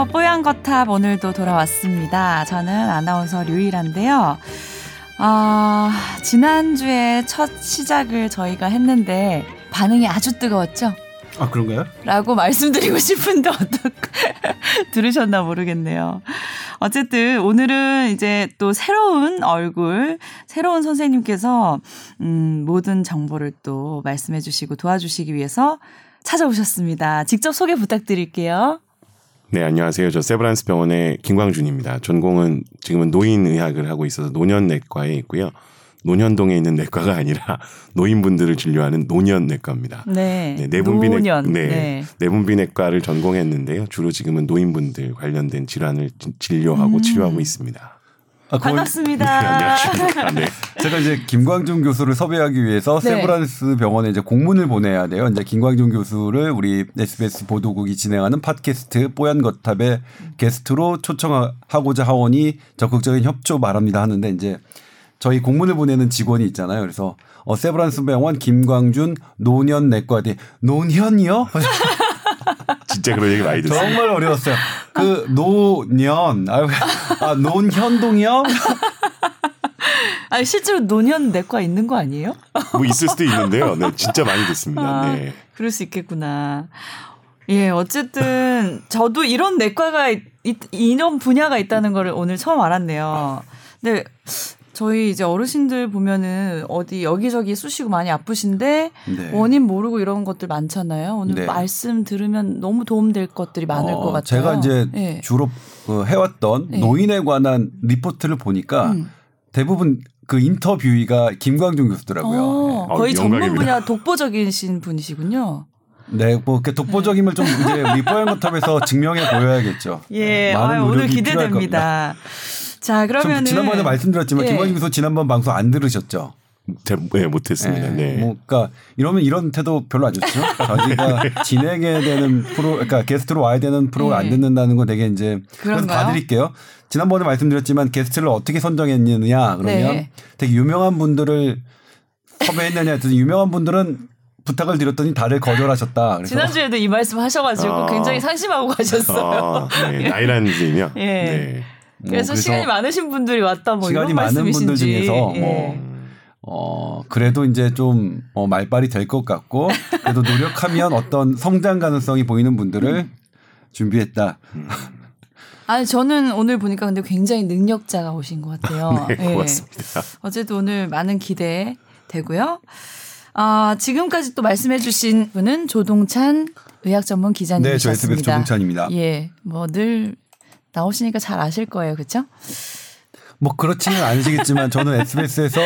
네, 안녕하세요. 뽀얀 거탑 오늘도 돌아왔습니다. 저는 아나운서 류일한데요. 아, 지난주에 첫 시작을 저희가 했는데 반응이 아주 뜨거웠죠? 아, 그런가요? 라고 말씀드리고 싶은데 어떡 들으셨나 모르겠네요. 어쨌든 오늘은 이제 또 새로운 얼굴, 새로운 선생님께서 음, 모든 정보를 또 말씀해 주시고 도와주시기 위해서 찾아오셨습니다. 직접 소개 부탁드릴게요. 네, 안녕하세요. 저 세브란스 병원의 김광준입니다. 전공은 지금은 노인의학을 하고 있어서 노년내과에 있고요. 노년동에 있는 내과가 아니라 노인분들을 진료하는 노년내과입니다. 네. 네 내분비내 노년. 네, 네. 내분비내과를 전공했는데요. 주로 지금은 노인분들 관련된 질환을 지- 진료하고 음. 치료하고 있습니다. 아, 반갑습니다. 안녕하십니까. 네. 제가 이제 김광준 교수를 섭외하기 위해서 네. 세브란스 병원에 이제 공문을 보내야 돼요. 이제 김광준 교수를 우리 SBS 보도국이 진행하는 팟캐스트 뽀얀 거탑의 게스트로 초청하고자 하오니 적극적인 협조 바랍니다 하는데 이제 저희 공문을 보내는 직원이 있잖아요. 그래서 어, 세브란스 병원 김광준 노년 내과대 노년이요? 진짜 그런 얘기 많이 듣습니다. 정말 어려웠어요. 그 노년 아, 아 노현동이요? 아니, 실제로 노년 내과 있는 거 아니에요? 뭐 있을 수도 있는데요. 네, 진짜 많이 듣습니다. 아, 네. 그럴 수 있겠구나. 예, 어쨌든 저도 이런 내과가 있, 있- 이런 분야가 있다는 걸 오늘 처음 알았네요. 근데 저희 이제 어르신들 보면은 어디 여기저기 쑤시고 많이 아프신데 네. 원인 모르고 이런 것들 많잖아요. 오늘 네. 말씀 들으면 너무 도움될 것들이 많을 어, 것 같아요. 제가 이제 예. 주로 그 해왔던 네. 노인에 관한 리포트를 보니까 음. 대부분 그 인터뷰이가 김광준 교수더라고요. 어, 아, 거의 전문 영광입니다. 분야 독보적이신 분이시군요. 네, 뭐 이렇게 독보적임을 좀 이제 우리 뽀얀거탑에서 증명해 보여야겠죠. 예, 많은 아유, 오늘. 기대됩니다. 자, 좀 그러면은 지난번에 말씀드렸지만 예. 김광준 교수 지난번 방송 안 들으셨죠? 잘 네, 못했습니다. 예, 네. 뭐, 그러니까 이러면 이런 태도 별로 안 좋죠. 자기가 진행해야 되는 프로, 그러니까 게스트로 와야 되는 프로가 안 예. 듣는다는 건 되게 이제 그래서? 봐드릴게요. 지난번에 말씀드렸지만 게스트를 어떻게 선정했느냐 그러면 네. 되게 유명한 분들을 섭외했느냐 유명한 분들은 부탁을 드렸더니 다들 거절하셨다. 그래서 지난주에도 이 말씀 하셔가지고 아. 굉장히 상심하고 가셨어요. 아, 네. 나이라는 선생 예. 네. 뭐 그래서, 시간이 많으신 분들이 왔다 뭐 시간이 많은 분들 말씀이신지. 중에서 예. 뭐 어, 그래도 이제 좀 어, 말빨이 될 것 같고 그래도 노력하면 어떤 성장 가능성이 보이는 분들을 준비했다. 아니 저는 오늘 보니까 근데 굉장히 능력자가 오신 것 같아요. 네, 예. 고맙습니다. 어쨌든 오늘 많은 기대 되고요. 아 지금까지 또 말씀해 주신 분은 조동찬 의학 전문 네, 저 기자님이셨습니다. SBS 조동찬입니다. 예, 뭐 늘 나오시니까 잘 아실 거예요, 그렇죠? 뭐 그렇지는 않으시겠지만 저는 SBS에서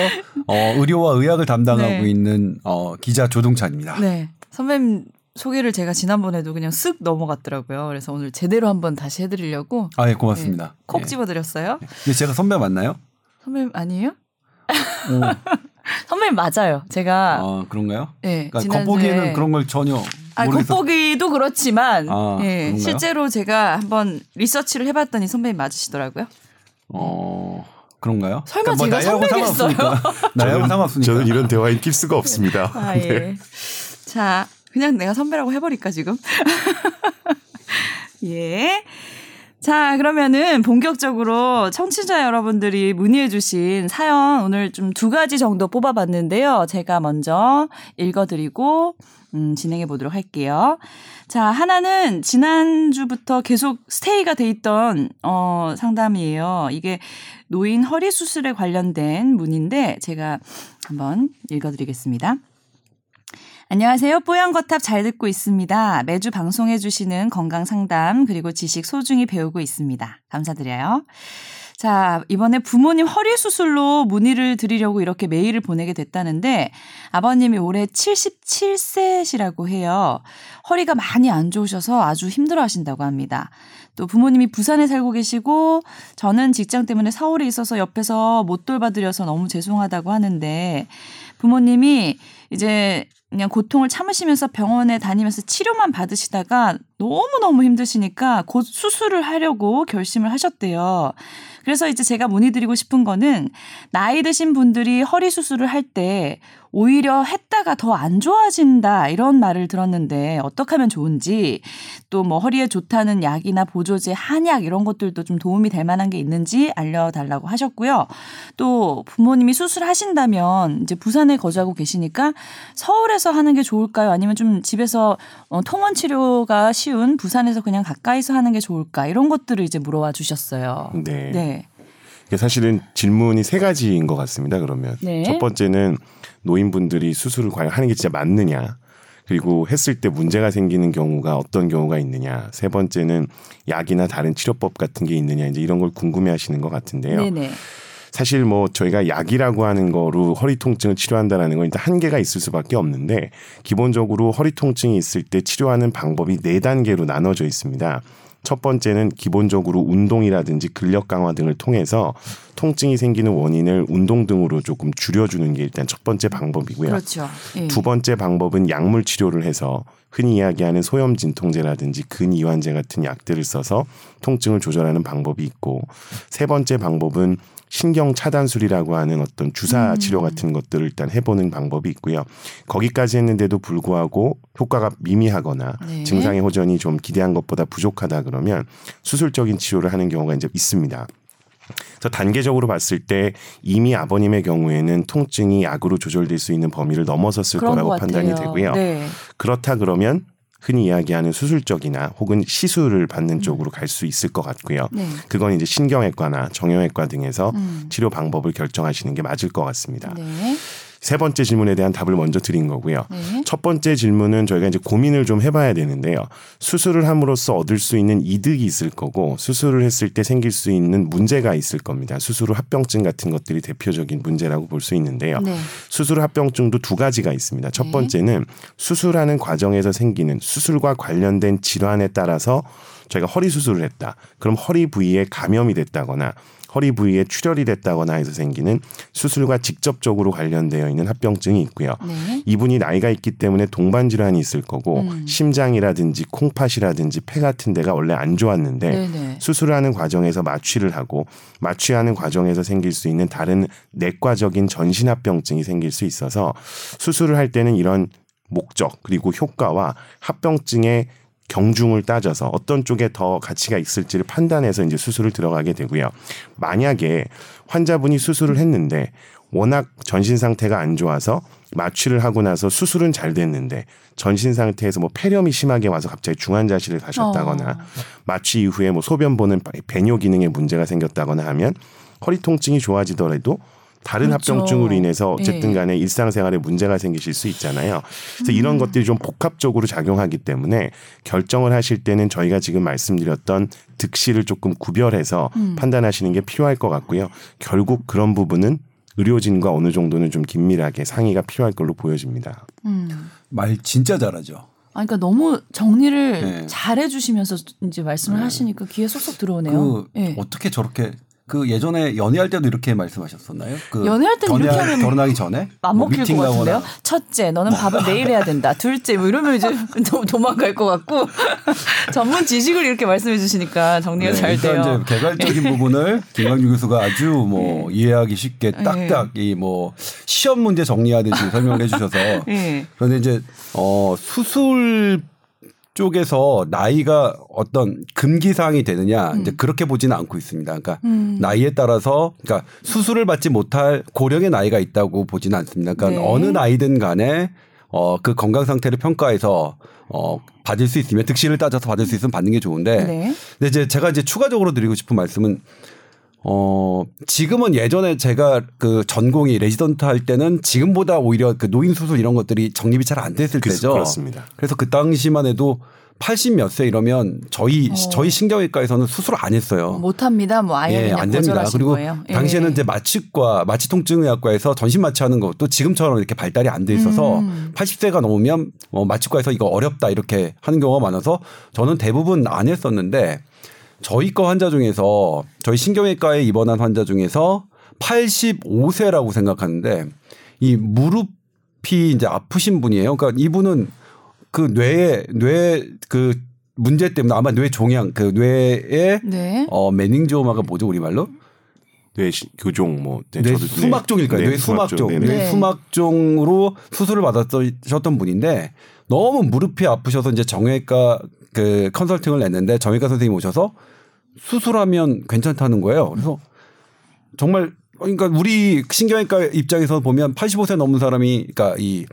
어, 의료와 의학을 담당하고 네. 있는 어, 기자 조동찬입니다. 네, 선배님 소개를 제가 지난번에도 그냥 쓱 넘어갔더라고요. 그래서 오늘 제대로 한번 다시 해드리려고 아, 예, 고맙습니다. 예, 콕 예. 집어드렸어요. 근데 제가 선배 맞나요? 선배님 아니에요? 오, 선배님 맞아요. 제가 아, 그런가요? 예, 그러니까 겉보기에는 그런 걸 전혀 아, 모르겠어. 겉보기도 그렇지만 아, 예? 실제로 제가 한번 리서치를 해봤더니 선배님 맞으시더라고요. 어, 그런가요? 설마 그러니까 제가 나이하고 선배겠어요? 나이하고 상관없으니까. 저는 이런 대화에 낄 수가 없습니다. 아, 네. 예. 자, 그냥 내가 선배라고 해버릴까, 지금? 예. 자, 그러면은 본격적으로 청취자 여러분들이 문의해주신 사연 오늘 좀 두 가지 정도 뽑아봤는데요. 제가 먼저 읽어드리고, 음, 진행해 보도록 할게요. 자, 하나는 지난주부터 계속 스테이가 돼 있던, 어, 상담이에요. 이게 노인 허리 수술에 관련된 문인데 제가 한번 읽어드리겠습니다. 안녕하세요. 뽀얀거탑 잘 듣고 있습니다. 매주 방송해주시는 건강 상담 그리고 지식 소중히 배우고 있습니다. 감사드려요. 자, 이번에 부모님 허리 수술로 문의를 드리려고 이렇게 메일을 보내게 됐다는데 아버님이 올해 77세시라고 해요. 허리가 많이 안 좋으셔서 아주 힘들어 하신다고 합니다. 또 부모님이 부산에 살고 계시고 저는 직장 때문에 서울에 있어서 옆에서 못 돌봐드려서 너무 죄송하다고 하는데 부모님이 이제 그냥 고통을 참으시면서 병원에 다니면서 치료만 받으시다가 너무너무 힘드시니까 곧 수술을 하려고 결심을 하셨대요. 그래서 이제 제가 문의드리고 싶은 거는 나이 드신 분들이 허리 수술을 할 때 오히려 했다가 더 안 좋아진다 이런 말을 들었는데 어떻게 하면 좋은지 또 뭐 허리에 좋다는 약이나 보조제, 한약 이런 것들도 좀 도움이 될 만한 게 있는지 알려달라고 하셨고요. 또 부모님이 수술하신다면 이제 부산에 거주하고 계시니까 서울에서 하는 게 좋을까요? 아니면 좀 집에서 어, 통원 치료가 쉬운 부산에서 그냥 가까이서 하는 게 좋을까? 이런 것들을 이제 물어와 주셨어요. 네. 네. 사실은 질문이 세 가지인 것 같습니다. 그러면 네. 첫 번째는 노인분들이 수술을 과연 하는 게 진짜 맞느냐. 그리고 했을 때 문제가 생기는 경우가 어떤 경우가 있느냐. 세 번째는 약이나 다른 치료법 같은 게 있느냐. 이제 이런 걸 궁금해 하시는 것 같은데요. 네네. 사실 뭐 저희가 약이라고 하는 거로 허리 통증을 치료한다라는 건 일단 한계가 있을 수밖에 없는데 기본적으로 허리 통증이 있을 때 치료하는 방법이 네 단계로 나눠져 있습니다. 첫 번째는 기본적으로 운동이라든지 근력 강화 등을 통해서 통증이 생기는 원인을 운동 등으로 조금 줄여주는 게 일단 첫 번째 방법이고요. 그렇죠. 예. 두 번째 방법은 약물 치료를 해서 흔히 이야기하는 소염 진통제라든지 근이완제 같은 약들을 써서 통증을 조절하는 방법이 있고 세 번째 방법은 신경 차단술이라고 하는 어떤 주사 음. 치료 같은 것들을 일단 해보는 방법이 있고요. 거기까지 했는데도 불구하고 효과가 미미하거나 네. 증상의 호전이 좀 기대한 것보다 부족하다 그러면 수술적인 치료를 하는 경우가 이제 있습니다. 그래서 단계적으로 봤을 때 이미 아버님의 경우에는 통증이 약으로 조절될 수 있는 범위를 넘어섰을 거라고 것 판단이. 되고요. 네. 그렇다 그러면 흔히 이야기하는 수술적이나 혹은 시술을 음. 받는 쪽으로 갈 수 있을 것 같고요. 네. 그건 이제 신경외과나 정형외과 등에서 음. 치료 방법을 결정하시는 게 맞을 것 같습니다. 네. 세 번째 질문에 대한 답을 먼저 드린 거고요. 네. 첫 번째 질문은 저희가 이제 고민을 좀 해봐야 되는데요. 수술을 함으로써 얻을 수 있는 이득이 있을 거고 수술을 했을 때 생길 수 있는 문제가 있을 겁니다. 수술 후 합병증 같은 것들이 대표적인 문제라고 볼 수 있는데요. 네. 수술 후 합병증도 두 가지가 있습니다. 첫 네. 번째는 수술하는 과정에서 생기는 수술과 관련된 질환에 따라서 저희가 허리 수술을 했다. 그럼 허리 부위에 감염이 됐다거나 허리 부위에 출혈이 됐다거나 해서 생기는 수술과 직접적으로 관련되어 있는 합병증이 있고요. 네. 이분이 나이가 있기 때문에 동반 질환이 있을 거고 음. 심장이라든지 콩팥이라든지 폐 같은 데가 원래 안 좋았는데 네네. 수술하는 과정에서 마취를 하고 마취하는 과정에서 생길 수 있는 다른 내과적인 전신 합병증이 생길 수 있어서 수술을 할 때는 이런 목적 그리고 효과와 합병증의 경중을 따져서 어떤 쪽에 더 가치가 있을지를 판단해서 이제 수술을 들어가게 되고요. 만약에 환자분이 수술을 했는데 워낙 전신 상태가 안 좋아서 마취를 하고 나서 수술은 잘 됐는데 전신 상태에서 뭐 폐렴이 심하게 와서 갑자기 중환자실을 가셨다거나 어. 마취 이후에 뭐 소변 보는 배뇨 기능에 문제가 생겼다거나 하면 허리 통증이 좋아지더라도 다른 그렇죠. 합병증으로 인해서 어쨌든 예. 간에 일상생활에 문제가 생기실 수 있잖아요. 그래서 이런 것들이 좀 복합적으로 작용하기 때문에 결정을 하실 때는 저희가 지금 말씀드렸던 득실을 조금 구별해서 음. 판단하시는 게 필요할 것 같고요. 결국 그런 부분은 의료진과 어느 정도는 좀 긴밀하게 상의가 필요할 걸로 보여집니다. 음. 말 진짜 잘하죠. 아, 그러니까 너무 정리를 네. 잘 해주시면서 이제 말씀을 하시니까 귀에 쏙쏙 들어오네요. 그 예. 어떻게 저렇게 그 예전에 연애할 때도 이렇게 말씀하셨었나요? 그 연애할 때는 이렇게 하면 결혼하기 전에 뭐 맘먹힐 것 미팅 같은데요. 첫째, 너는 밥을 매일 해야 된다. 둘째, 뭐 이러면 이제 도- 도망갈 것 같고 전문 지식을 이렇게 말씀해 주시니까 정리가 네, 잘 돼요. 이제 개괄적인 부분을 김광주 교수가 아주 뭐 이해하기 쉽게 네. 딱딱 이뭐 시험 문제 정리하듯이 설명을 해주셔서 예. 그런데 이제 어 수술 쪽에서 나이가 어떤 금기 사항이 되느냐 이제 그렇게 보지는 않고 있습니다. 그러니까 음. 나이에 따라서 그러니까 수술을 받지 못할 고령의 나이가 있다고 보지는 않습니다. 그러니까 네. 어느 나이든 간에 어 그 건강 상태를 평가해서 어 받을 수 있으면 득실을 따져서 받을 수 있으면 받는 게 좋은데 네. 근데 이제 제가 이제 추가적으로 드리고 싶은 말씀은 어 지금은 예전에 제가 그 전공이 레지던트 할 때는 지금보다 오히려 그 노인 수술 이런 것들이 정립이 잘 안 됐을 그- 때죠. 그렇습니다. 그래서 그 당시만 해도 80몇 세 이러면 저희 어. 저희 신경외과에서는 수술 을 안 했어요. 못 합니다. 뭐 아예 예, 안 됩니다. 그리고 거예요. 예. 당시에는 이제 마취과 마취통증의학과에서 전신 마취하는 것도 지금처럼 이렇게 발달이 안 돼 있어서 음. 80세가 넘으면 어, 마취과에서 이거 어렵다 이렇게 하는 경우가 많아서 저는 대부분 안 했었는데 저희 과 환자 중에서 저희 신경외과에 입원한 환자 중에서 85세라고 생각하는데 이 무릎이 이제 아프신 분이에요. 그러니까 이분은 그 뇌에 뇌그 문제 때문에 아마 뇌 종양 그 뇌에 네. 어 매닝조마가 뭐죠 우리말로? 뇌 시- 교종 뭐 네, 뇌 네, 수막종일 까요? 네, 뇌 수막종. 네, 뇌 네. 네. 수막종으로 수술을 받았셨던 분인데 너무 무릎이 아프셔서 이제 정형외과 그 컨설팅을 냈는데 정형외과 선생님 오셔서 수술하면 괜찮다는 거예요. 그래서 정말 그러니까 우리 신경외과 입장에서 보면 85세 넘은 사람이 그러니까 이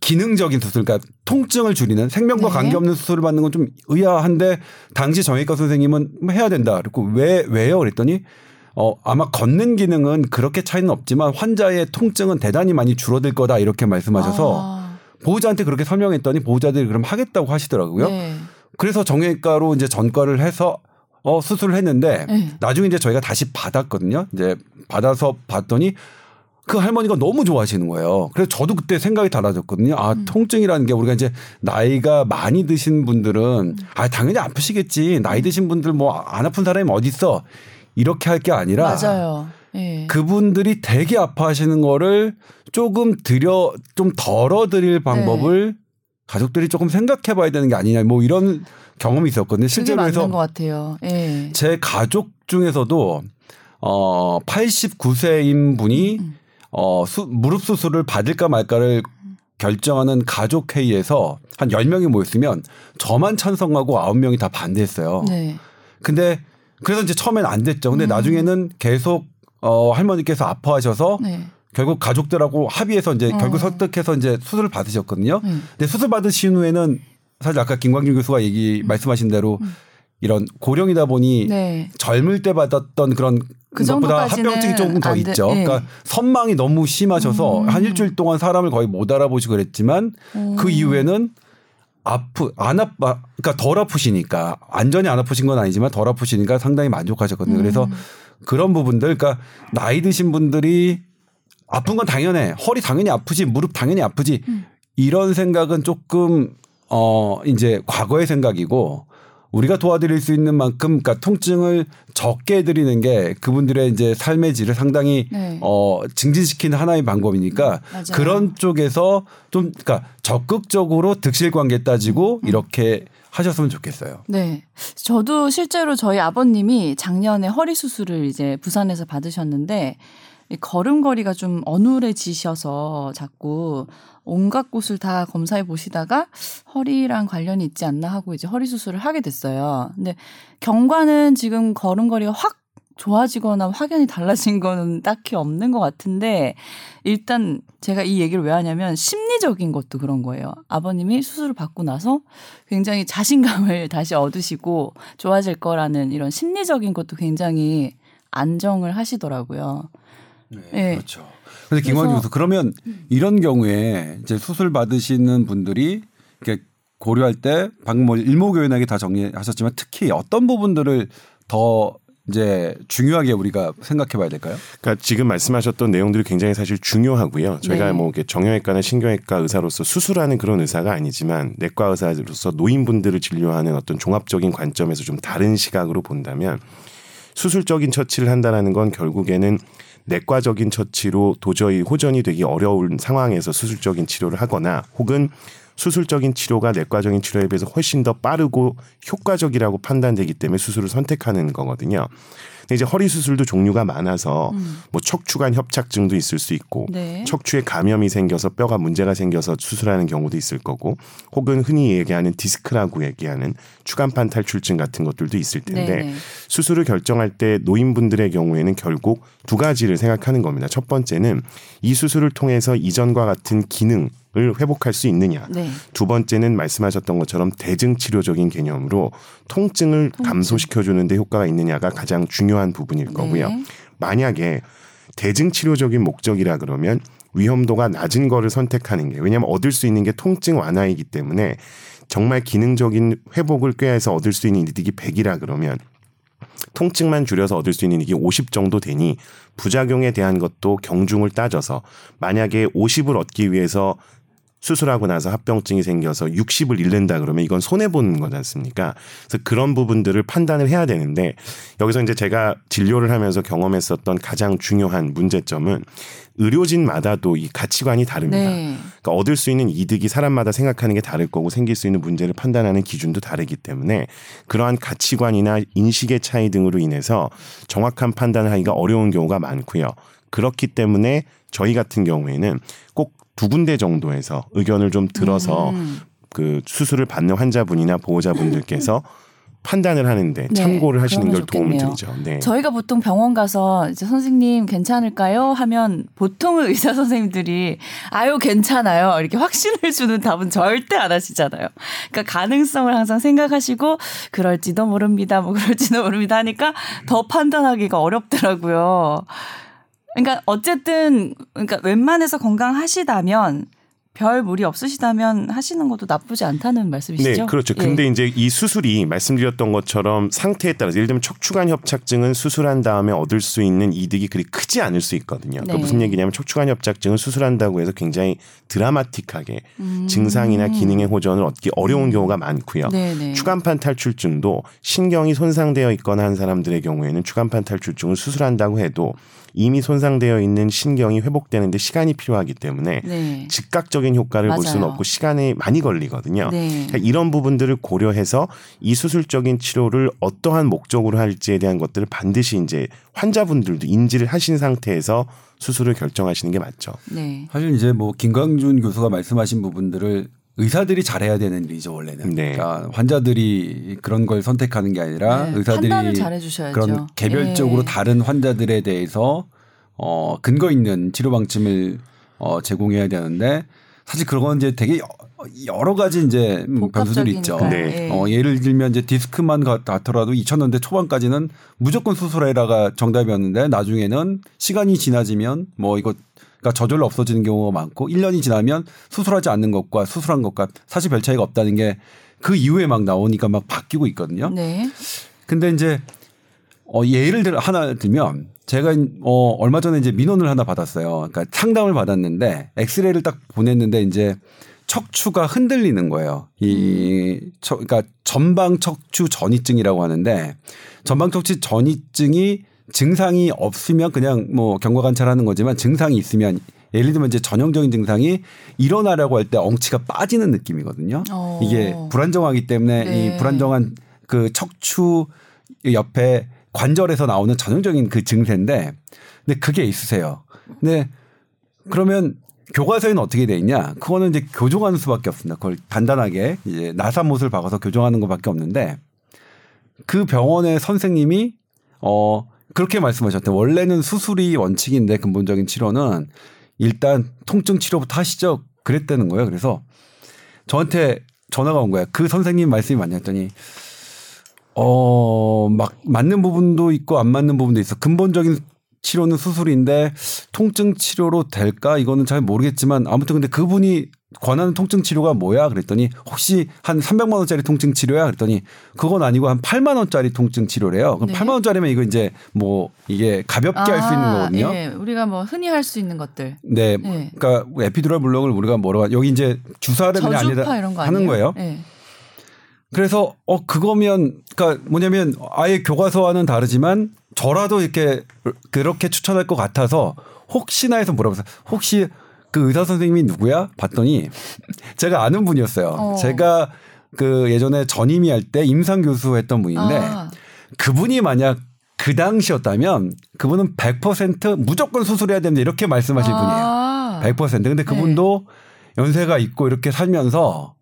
기능적인 수술, 그러니까 통증을 줄이는 생명과 네. 관계없는 수술을 받는 건 좀 의아한데 당시 정형외과 선생님은 뭐 해야 된다. 그리고 왜 왜요? 그랬더니 어 아마 걷는 기능은 그렇게 차이는 없지만 환자의 통증은 대단히 많이 줄어들 거다 이렇게 말씀하셔서 아, 보호자한테 그렇게 설명했더니 보호자들이 그럼 하겠다고 하시더라고요. 네. 그래서 정형외과로 이제 전과를 해서 어 수술을 했는데 네. 나중에 이제 저희가 다시 받았거든요. 이제 받아서 봤더니 그 할머니가 너무 좋아하시는 거예요. 그래서 저도 그때 생각이 달라졌거든요. 아, 음. 통증이라는 게 우리가 이제 나이가 많이 드신 분들은 아, 당연히 아프시겠지. 나이 드신 분들 뭐 안 아픈 사람이 어디 있어. 이렇게 할 게 아니라 맞아요. 예. 그분들이 되게 아파하시는 거를 조금 들여 좀 덜어드릴 방법을 네. 가족들이 조금 생각해 봐야 되는 게 아니냐 뭐 이런 경험이 있었거든요. 실제로 해서. 예. 제 가족 중에서도 어 89세인 분이 음. 어 수, 무릎 수술을 받을까 말까를 결정하는 가족 회의에서 한 10명이 모였으면 저만 찬성하고 9명이 다 반대했어요. 네. 근데 그래서 이제 처음엔 안 됐죠. 근데 나중에는 계속 어 할머니께서 아파하셔서 네. 결국 가족들하고 합의해서 이제 어. 결국 설득해서 이제 수술을 받으셨거든요. 음. 근데 수술 받으신 후에는 사실 아까 김광준 교수가 얘기 말씀하신 대로 이런 고령이다 보니 네. 젊을 때 받았던 그런 그 것보다 합병증이 조금 더 있죠. 예. 그러니까 선망이 너무 심하셔서 음. 한 일주일 동안 사람을 거의 못 알아보시고 그랬지만 그 오. 이후에는 아프 안 아파 그러니까 덜 아프시니까 완전히 안 아프신 건 아니지만 덜 아프시니까 상당히 만족하셨거든요. 그래서 음. 그런 부분들 그러니까 나이 드신 분들이 아픈 건 당연해. 허리 당연히 아프지. 무릎 당연히 아프지. 음. 이런 생각은 조금 어 이제 과거의 생각이고 우리가 도와드릴 수 있는 만큼 그러니까 통증을 적게 해드리는 게 그분들의 이제 삶의 질을 상당히 네. 어 증진시키는 하나의 방법이니까 맞아요. 그런 쪽에서 좀 그러니까 적극적으로 득실 관계 따지고 음. 이렇게 하셨으면 좋겠어요. 네. 저도 실제로 저희 아버님이 작년에 허리 수술을 이제 부산에서 받으셨는데 이 걸음걸이가 좀 어눌해지셔서 자꾸 온갖 곳을 다 검사해 보시다가 허리랑 관련이 있지 않나 하고 이제 허리 수술을 하게 됐어요. 근데 경과는 지금 걸음걸이가 확 좋아지거나 확연히 달라진 거는 딱히 없는 것 같은데 일단 제가 이 얘기를 왜 하냐면 심리적인 것도 그런 거예요. 아버님이 수술을 받고 나서 굉장히 자신감을 다시 얻으시고 좋아질 거라는 이런 심리적인 것도 굉장히 안정을 하시더라고요. 네. 그렇죠. 그래서 김광준 그래서- 교수 그러면 이런 경우에 이제 수술 받으시는 분들이 이렇게 고려할 때 방금 뭐 일목요연하게 다 정리하셨지만 특히 어떤 부분들을 더 이제 중요하게 우리가 생각해 봐야 될까요? 그러니까 지금 말씀하셨던 내용들이 굉장히 사실 중요하고요. 저희가 네. 뭐 이렇게 정형외과나 신경외과 의사로서 수술하는 그런 의사가 아니지만 내과 의사로서 노인분들을 진료하는 어떤 종합적인 관점에서 좀 다른 시각으로 본다면 수술적인 처치를 한다라는 건 결국에는 내과적인 처치로 도저히 호전이 되기 어려운 상황에서 수술적인 치료를 하거나 혹은 수술적인 치료가 내과적인 치료에 비해서 훨씬 더 빠르고 효과적이라고 판단되기 때문에 수술을 선택하는 거거든요. 근데 이제 허리 수술도 종류가 많아서 뭐 척추관 협착증도 있을 수 있고 네. 척추에 감염이 생겨서 뼈가 문제가 생겨서 수술하는 경우도 있을 거고 혹은 흔히 얘기하는 디스크라고 얘기하는 추간판 탈출증 같은 것들도 있을 텐데 네네. 수술을 결정할 때 노인분들의 경우에는 결국 두 가지를 생각하는 겁니다. 첫 번째는 이 수술을 통해서 이전과 같은 기능 을 회복할 수 있느냐. 네. 두 번째는 말씀하셨던 것처럼 대증 치료적인 개념으로 통증을 감소시켜 주는데 효과가 있느냐가 가장 중요한 부분일 거고요. 네. 만약에 대증 치료적인 목적이라 그러면 위험도가 낮은 거를 선택하는 게 왜냐하면 얻을 수 있는 게 통증 완화이기 때문에 정말 기능적인 회복을 꾀해서 얻을 수 있는 이득이 100이라 그러면 통증만 줄여서 얻을 수 있는 이게 50 정도 되니 부작용에 대한 것도 경중을 따져서 만약에 50을 얻기 위해서 수술하고 나서 합병증이 생겨서 60을 잃는다 그러면 이건 손해 보는 거지 않습니까? 그래서 그런 부분들을 판단을 해야 되는데 여기서 이제 제가 진료를 하면서 경험했었던 가장 중요한 문제점은 의료진마다도 이 가치관이 다릅니다. 네. 그러니까 얻을 수 있는 이득이 사람마다 생각하는 게 다를 거고 생길 수 있는 문제를 판단하는 기준도 다르기 때문에 그러한 가치관이나 인식의 차이 등으로 인해서 정확한 판단을 하기가 어려운 경우가 많고요. 그렇기 때문에 저희 같은 경우에는 꼭 두 군데 정도에서 의견을 좀 들어서 음. 그 수술을 받는 환자분이나 보호자분들께서 판단을 하는데 네, 참고를 하시는 걸 도움을. 드리죠. 네. 저희가 보통 병원 가서 이제 선생님 괜찮을까요? 하면 보통은 의사 선생님들이 아유 괜찮아요 이렇게 확신을 주는 답은 절대 안 하시잖아요. 그러니까 가능성을 항상 생각하시고 그럴지도 모릅니다, 뭐 그럴지도 모릅니다 하니까 더 판단하기가 어렵더라고요. 그러니까 어쨌든 그러니까 웬만해서 건강하시다면 별 무리 없으시다면 하시는 것도 나쁘지 않다는 말씀이시죠? 네, 그렇죠. 예. 근데 이제 이 수술이 말씀드렸던 것처럼 상태에 따라서 예를 들면 척추관 협착증은 수술한 다음에 얻을 수 있는 이득이 그리 크지 않을 수 있거든요. 그러니까 네. 무슨 얘기냐면 척추관 협착증은 수술한다고 해서 굉장히 드라마틱하게 음. 증상이나 기능의 호전을 얻기 어려운 경우가 많고요. 네네. 추간판 탈출증도 신경이 손상되어 있거나 한 사람들의 경우에는 추간판 탈출증을 수술한다고 해도 이미 손상되어 있는 신경이 회복되는데 시간이 필요하기 때문에 네. 즉각적인 효과를 볼 수는 맞아요. 없고 시간이 많이 걸리거든요. 네. 그러니까 이런 부분들을 고려해서 이 수술적인 치료를 어떠한 목적으로 할지에 대한 것들을 반드시 이제 환자분들도 인지를 하신 상태에서 수술을 결정하시는 게 맞죠. 네. 사실 이제 뭐 김광준 교수가 말씀하신 부분들을 의사들이 잘해야 되는 일이죠 원래는. 네. 그러니까 환자들이 그런 걸 선택하는 게 아니라 네, 의사들이. 그런 개별적으로 예. 다른 환자들에 대해서 어 근거 있는 치료 방침을 어 제공해야 되는데 사실 그건 이제 되게 여- 여러 가지 이제 음, 변수들이 있죠. 네. 예. 어, 예를 들면 이제 디스크만 같- 같더라도 2000년대 초반까지는 무조건 수술해라가 정답이었는데 나중에는 시간이 지나지면 뭐 이거 그러니까 저절로 없어지는 경우가 많고 1년이 지나면 수술하지 않는 것과 수술한 것과 사실 별 차이가 없다는 게 그 이후에 막 나오니까 막 바뀌고 있거든요. 네. 근데 이제 어 예를 들어 하나 들면 제가 어 얼마 전에 이제 민원을 하나 받았어요. 그러니까 상담을 받았는데 엑스레이를 딱 보냈는데 이제 척추가 흔들리는 거예요. 이 척, 그러니까 전방 척추 전이증이라고 하는데 전방 척추 전이증이 증상이 없으면 그냥 뭐 경과 관찰하는 거지만 증상이 있으면 예를 들면 이제 전형적인 증상이 일어나려고 할 때 엉치가 빠지는 느낌이거든요. 어. 이게 불안정하기 때문에 네. 이 불안정한 그 척추 옆에 관절에서 나오는 전형적인 그 증세인데 근데 그게 있으세요. 근데 그러면 교과서에는 어떻게 돼 있냐? 그거는 이제 교정하는 수밖에 없습니다. 그걸 단단하게 이제 나사못을 박아서 교정하는 것밖에 없는데 그 병원의 선생님이 어 그렇게 말씀하셨대. 원래는 수술이 원칙인데 근본적인 치료는 일단 통증 치료부터 하시죠. 그랬다는 거예요. 그래서 저한테 전화가 온 거야. 그 선생님 말씀이 맞냐 했더니 어, 막 맞는 부분도 있고 안 맞는 부분도 있어. 근본적인 치료는 수술인데 통증 치료로 될까? 이거는 잘 모르겠지만 아무튼 근데 그분이 권하는 통증 치료가 뭐야? 그랬더니 혹시 한 300만 원짜리 통증 치료야? 그랬더니 그건 아니고 한 8만 원짜리 통증 치료래요. 그럼 네. 8만 원짜리면 이거 이제 뭐 이게 가볍게 할수 있는 거거든요. 예. 우리가 뭐 흔히 할 수 있는 것들. 네. 네. 그러니까 에피두랄 블록을 우리가 뭐라고 하- 여기 이제 주사를 그냥 거 하는? 거예요. 예. 그래서 어 그거면 그러니까 뭐냐면 아예 교과서와는 다르지만 저라도 이렇게 그렇게 추천할 것 같아서 혹시나 해서 물어봤어요. 혹시 그 의사 선생님이 누구야? 봤더니 제가 아는 분이었어요. 어. 제가 그 예전에 전임이 할 때 임상 교수 했던 분인데 아, 그분이 만약 그 당시였다면 그분은 100% 무조건 수술해야 된다 이렇게 말씀하실 분이에요. 아. 100%. 근데 그분도 연세가 있고 이렇게 살면서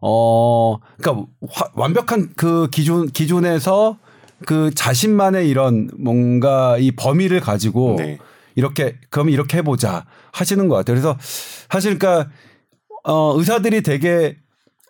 어 그러니까 화- 완벽한 그 기준 기준에서 그 자신만의 이런 뭔가 이 범위를 가지고 네. 이렇게 그럼 이렇게 해보자 하시는 것 같아요. 그래서 사실 그러니까 어 의사들이 되게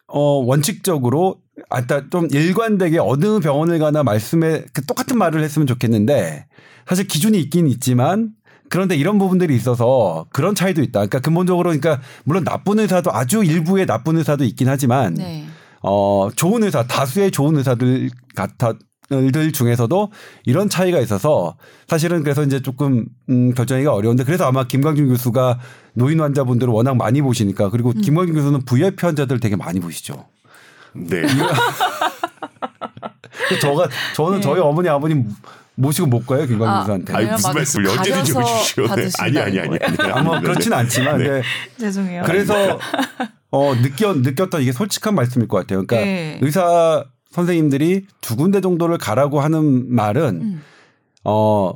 어 원칙적으로 아따 좀 일관되게 어느 병원을 가나 말씀에 그 똑같은 말을 했으면 좋겠는데 사실 기준이 있긴 있지만 그런데 이런 부분들이 있어서 그런 차이도 있다. 그러니까 근본적으로 그러니까 물론 나쁜 의사도 아주 일부의 나쁜 의사도 있긴 하지만 네. 어 좋은 의사 다수의 좋은 의사들 같아 들 중에서도 이런 차이가 있어서 사실은 그래서 이제 조금 음 결정하기가 어려운데 그래서 아마 김광준 교수가 노인 환자분들을 워낙 많이 보시니까 그리고 음. 김광준 교수는 VIP 환자들 되게 많이 보시죠. 네. 저가 저는 네. 저희 어머니 아버님 모시고 못 가요 김광준 아, 교수한테. 아니 내가 무슨 막 말씀을 언제든지. 네. 아니 아니 아니. 거예요. 아니. 아, 뭐 그렇지는 않지만 네. 죄송해요. 그래서 어 느껴 느꼈던 이게 솔직한 말씀일 것 같아요. 그러니까 네. 의사 선생님들이 두 군데 정도를 가라고 하는 말은 음. 어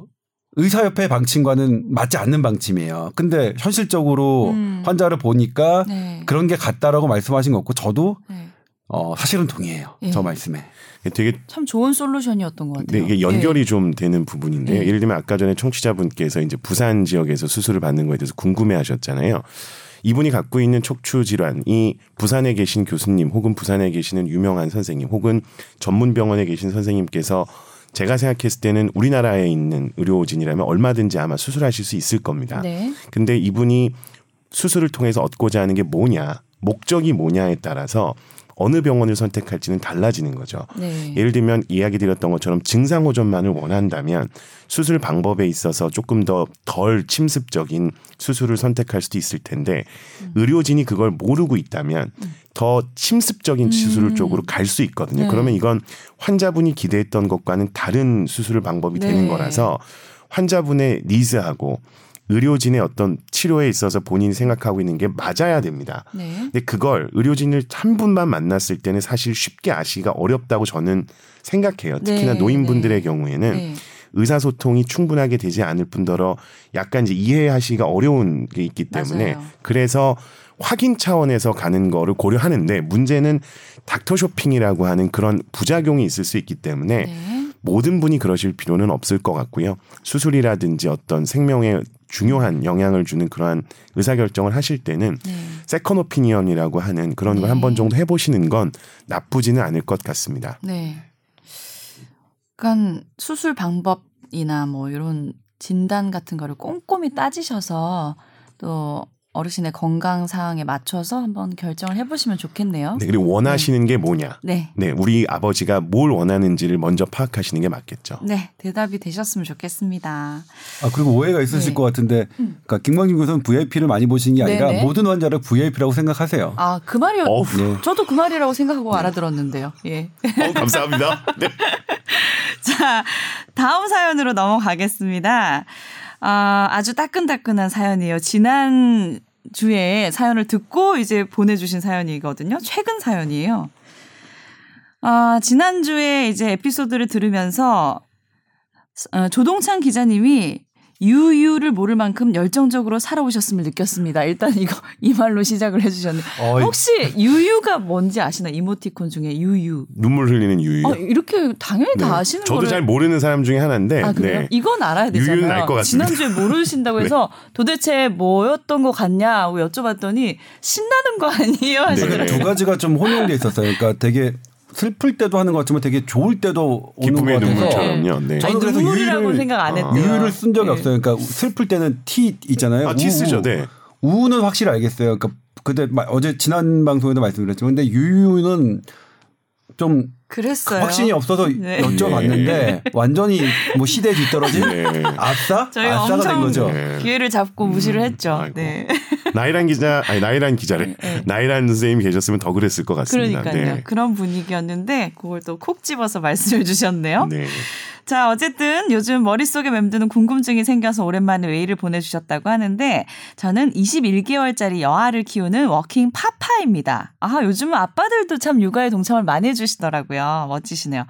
의사협회 방침과는 맞지 않는 방침이에요. 근데 현실적으로 음. 환자를 보니까 네. 그런 게 같다라고 말씀하신 거 없고 저도 네. 어 사실은 동의해요. 예. 저 말씀에. 되게 참 좋은 솔루션이었던 것 네, 같아요. 이게 연결이 좀 되는 부분인데요. 네. 예를 들면 아까 전에 청취자분께서 이제 부산 지역에서 수술을 받는 거에 대해서 궁금해하셨잖아요. 이분이 갖고 있는 척추 질환이 부산에 계신 교수님 혹은 부산에 계시는 유명한 선생님 혹은 전문 병원에 계신 선생님께서 제가 생각했을 때는 우리나라에 있는 의료진이라면 얼마든지 아마 수술하실 수 있을 겁니다. 네. 근데 이분이 수술을 통해서 얻고자 하는 게 뭐냐, 목적이 뭐냐에 따라서 어느 병원을 선택할지는 달라지는 거죠. 네. 예를 들면 이야기 드렸던 것처럼 증상 호전만을 원한다면 수술 방법에 있어서 조금 더 덜 침습적인 수술을 선택할 수도 있을 텐데 음. 의료진이 그걸 모르고 있다면 더 침습적인 수술 음. 쪽으로 갈 수 있거든요. 네. 그러면 이건 환자분이 기대했던 것과는 다른 수술 방법이 네. 되는 거라서 환자분의 니즈하고 의료진의 어떤 치료에 있어서 본인이 생각하고 있는 게 맞아야 됩니다. 네. 근데 그걸 의료진을 한 분만 만났을 때는 사실 쉽게 아시기가 어렵다고 저는 생각해요. 특히나 네, 노인분들의 네. 경우에는 네. 의사소통이 충분하게 되지 않을 뿐더러 약간 이제 이해하시기가 어려운 게 있기 때문에 맞아요. 그래서 확인 차원에서 가는 거를 고려하는데 문제는 닥터 쇼핑이라고 하는 그런 부작용이 있을 수 있기 때문에 네. 모든 분이 그러실 필요는 없을 것 같고요. 수술이라든지 어떤 생명에 중요한 영향을 주는 그러한 의사결정을 하실 때는 네. second opinion이라고 하는 그런 걸 네. 한번 정도 해보시는 건 나쁘지는 않을 것 같습니다. 네. 그러니까 수술 방법이나 뭐 이런 진단 같은 거를 꼼꼼히 따지셔서 또 어르신의 건강 상황에 맞춰서 한번 결정을 해보시면 좋겠네요. 네, 그리고 원하시는 게 뭐냐? 네. 네, 우리 아버지가 뭘 원하는지를 먼저 파악하시는 게 맞겠죠. 네, 대답이 되셨으면 좋겠습니다. 아 그리고 오해가 있으실 네. 것 같은데, 음. 그러니까 김광준 교수는 VIP를 많이 보시는 게 아니라 네네. 모든 환자를 VIP라고 생각하세요. 아, 그 말이요. 네. 저도 그 말이라고 생각하고 알아들었는데요. 예. 어, 감사합니다. 네. 자, 다음 사연으로 넘어가겠습니다. 아, 아주 따끈따끈한 사연이에요. 지난 주에 사연을 듣고 이제 보내주신 사연이거든요. 최근 사연이에요. 아, 지난주에 이제 에피소드를 들으면서 어, 조동찬 기자님이 유유를 모를 만큼 열정적으로 살아오셨음을 느꼈습니다. 일단 이거 이 말로 시작을 해주셨는데 어이. 혹시 유유가 뭔지 아시나 이모티콘 중에 유유. 눈물 흘리는 유유. 어, 이렇게 당연히 네. 다 아시는 저도 거를 잘 모르는 사람 중에 하나인데. 아 그래요? 네. 이건 알아야 되잖아요. 유유는 알 것 같습니다. 네. 지난주에 모르신다고 해서 도대체 뭐였던 것 같냐고 여쭤봤더니 신나는 거 아니에요 하시더라고요. 네. 두 가지가 좀 혼용돼 있었어요. 그러니까 되게 슬플 때도 하는 것 같지만 되게 좋을 때도 오는 것 기쁨의 같아서 눈물처럼요. 네. 아니 저는 그래서 유유를- 생각 안 아. 했대요. 유유를 쓴 적이 예. 없어요. 그러니까 슬플 때는 T 있잖아요. 아, 티 쓰죠. 네. 우는 확실히 알겠어요. 그러니까 그때 마- 어제 지난 방송에도 말씀드렸지만 근데 유유는 좀 그랬어요. 확신이 없어서 네. 여쭤봤는데 완전히 뭐 시대 뒤떨어진 네. 아싸 아싸가 된 엄청 거죠. 네. 기회를 잡고 무시를 했죠. 아이고. 네. 나이란 기자, 아니 나이란 기자를 네. 나이란 선생님이 계셨으면 더 그랬을 것 같습니다. 그러니까요. 네. 그런 분위기였는데 그걸 또 콕 집어서 말씀해 주셨네요. 네. 자, 어쨌든 요즘 머릿속에 맴도는 궁금증이 생겨서 오랜만에 메일을 보내주셨다고 하는데 저는 21개월짜리 여아를 키우는 working papa입니다. 아, 요즘은 아빠들도 참 육아에 동참을 많이 해주시더라고요. 멋지시네요.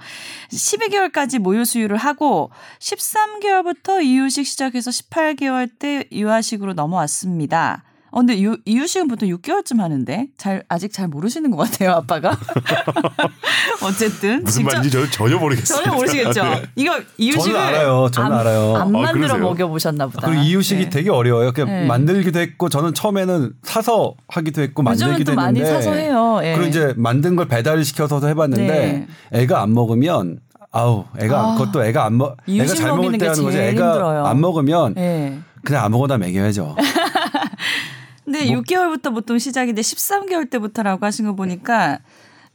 12개월까지 모유 수유를 하고 13개월부터 이유식 시작해서 18개월 때 유아식으로 넘어왔습니다. 어, 근데 유, 이유식은 보통 6개월쯤 하는데 잘 아직 잘 모르시는 것 같아요, 아빠가. 어쨌든 무슨 직접- 말인지 저는 전혀 모르겠어요. 전혀 모르시겠죠. 네. 이거 이유식을 저는 알아요. 저는 안, 알아요. 안 아, 만들어 그러세요? 먹여 보셨나 보다. 그리고 이유식이 네. 되게 어려워요. 그냥 네. 만들기도 했고 저는 처음에는 사서 하기도 했고 만들기도 또 많이 했는데 사서 해요. 예. 그리고 이제 만든 걸 배달을 시켜서도 해봤는데 애가 안 먹으면 아우 애가 아, 그것도 애가 안 먹 애가 잘 먹을 때게 하는 거지 애가 힘들어요. 안 먹으면 예. 그냥 아무거나 먹여야죠. 근데 뭐 6개월부터 보통 시작인데 13개월 때부터라고 하신 거 보니까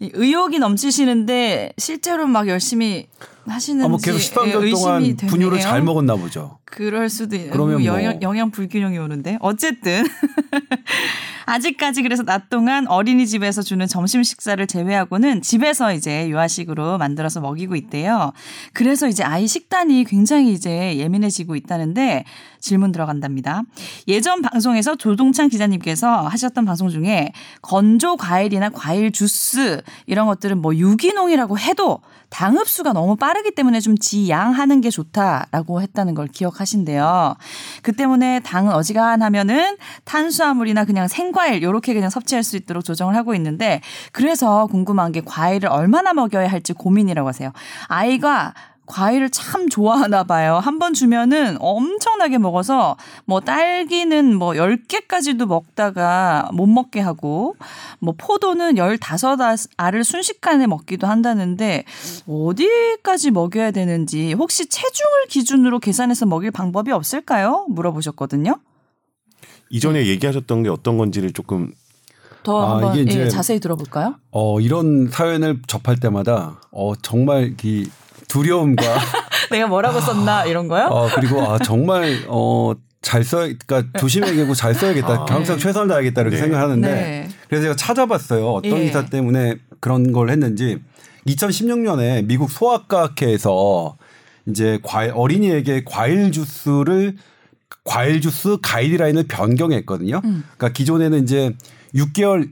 이 의욕이 넘치시는데 실제로 막 열심히 하시는지 아, 뭐 계속 13개월 의심이 동안. 분유를 잘 먹었나 보죠. 그럴 수도 있 그러면 뭐- 영양, 영양 불균형이 오는데 어쨌든 아직까지 그래서 낮 동안 어린이집에서 주는 점심 식사를 제외하고는 집에서 이제 유아식으로 만들어서 먹이고 있대요. 그래서 이제 아이 식단이 굉장히 이제 예민해지고 있다는데 질문 들어간답니다. 예전 방송에서 조동찬 기자님께서 하셨던 방송 중에 건조 과일이나 과일 주스 이런 것들은 뭐 유기농이라고 해도 당 흡수가 너무 빠르기 때문에 좀 지양하는 게 좋다라고 했다는 걸 기억하신대요. 그 때문에 당은 어지간하면은 탄수화물이나 그냥 생과일 요렇게 그냥 섭취할 수 있도록 조정을 하고 있는데 그래서 궁금한 게 과일을 얼마나 먹여야 할지 고민이라고 하세요. 아이가 과일을 참 좋아하나 봐요. 한 번 주면은 엄청나게 먹어서 뭐 딸기는 뭐 10개까지도 먹다가 못 먹게 하고 뭐 포도는 15알을 순식간에 먹기도 한다는데 어디까지 먹여야 되는지 혹시 체중을 기준으로 계산해서 먹일 방법이 없을까요? 물어보셨거든요. 이전에 얘기하셨던 게 어떤 건지를 조금 더 아, 한번 이게 이제- 예, 자세히 들어볼까요? 어, 이런 사연을 접할 때마다 어, 정말 이 두려움과 내가 뭐라고 썼나 이런 거요? 어, 그리고 아, 정말 어, 잘 써야, 그러니까 조심해야겠고 잘 써야겠다. 아. 항상 최선을 다하겠다 이렇게 네. 생각하는데 네. 그래서 제가 찾아봤어요. 어떤 예. 기사 때문에 그런 걸 했는지 2016년에 미국 소아과학회에서 이제 과일, 어린이에게 과일 주스를 과일 주스 가이드라인을 변경했거든요. 음. 그러니까 기존에는 이제 6개월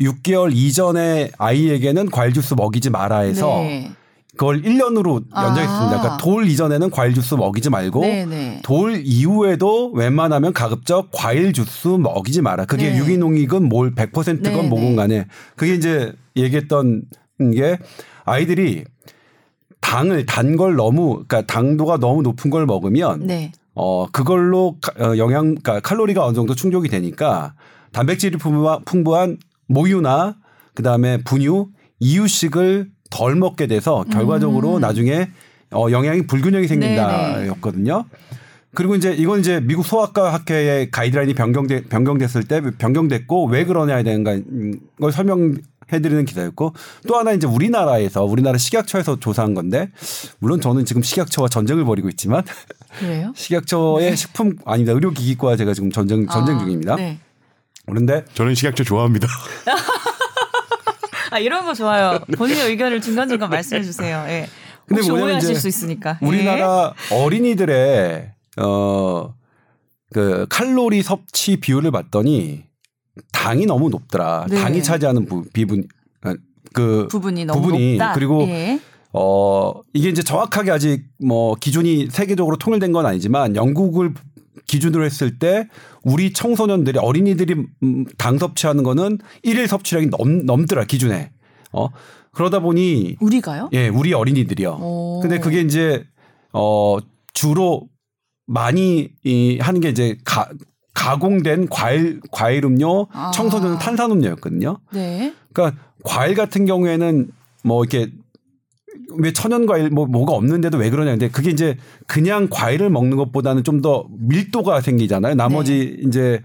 6개월 이전에 아이에게는 과일 주스 먹이지 마라 해서 네. 그걸 1년으로 연장했습니다. 아. 그러니까 돌 이전에는 과일 주스 먹이지 말고 네, 네. 돌 이후에도 웬만하면 가급적 과일 주스 먹이지 마라. 그게 네. 유기농이건 뭘 100%건 네, 뭐건 네. 간에 그게 이제 얘기했던 게 아이들이 당을 단 걸 너무 그러니까 당도가 너무 높은 걸 먹으면 네. 어 그걸로 카- 어, 영양 그러니까 칼로리가 어느 정도 충족이 되니까 단백질이 풍부한 모유나 그다음에 분유, 이유식을 덜 먹게 돼서 결과적으로 음. 나중에 어 영양이 불균형이 생긴다였거든요. 그리고 이제 이건 이제 미국 소아과 학회의 가이드라인이 변경돼 변경됐을 때 변경됐고 왜 그러냐에 대한 걸- 걸 설명 해드리는 기사였고 또 하나 이제 우리나라에서 우리나라 식약처에서 조사한 건데 물론 저는 지금 식약처와 전쟁을 벌이고 있지만 그래요? 식약처의 식품 아니다 의료기기과 제가 지금 전쟁 전쟁 아, 중입니다. 네. 그런데 저는 식약처 좋아합니다. 아 이런 거 좋아요. 본인의 의견을 중간 중간 말씀해 주세요. 예. 근데 오해하실 수 있으니까. 예. 우리나라 어린이들의 어 그 칼로리 섭취 비율을 봤더니 당이 너무 높더라. 네. 당이 차지하는 부, 비분 아, 그 부분이 너무 부분이 높다. 그리고 예. 어 이게 이제 정확하게 아직 뭐 기준이 세계적으로 통일된 건 아니지만 영국을 기준으로 했을 때 우리 청소년들이 어린이들이 음, 당 섭취하는 거는 일일 섭취량이 넘 넘더라 기준에. 어 그러다 보니 우리가요? 예, 우리 어린이들이요. 오. 근데 그게 이제 어 주로 많이 이 하는 게 이제 가 가공된 과일 과일 음료, 아. 청소년 탄산음료였거든요. 네. 그러니까 과일 같은 경우에는 뭐 이렇게 왜 천연 과일 뭐 뭐가 없는데도 왜 그러냐 근데 그게 이제 그냥 과일을 먹는 것보다는 좀 더 밀도가 생기잖아요. 나머지 네. 이제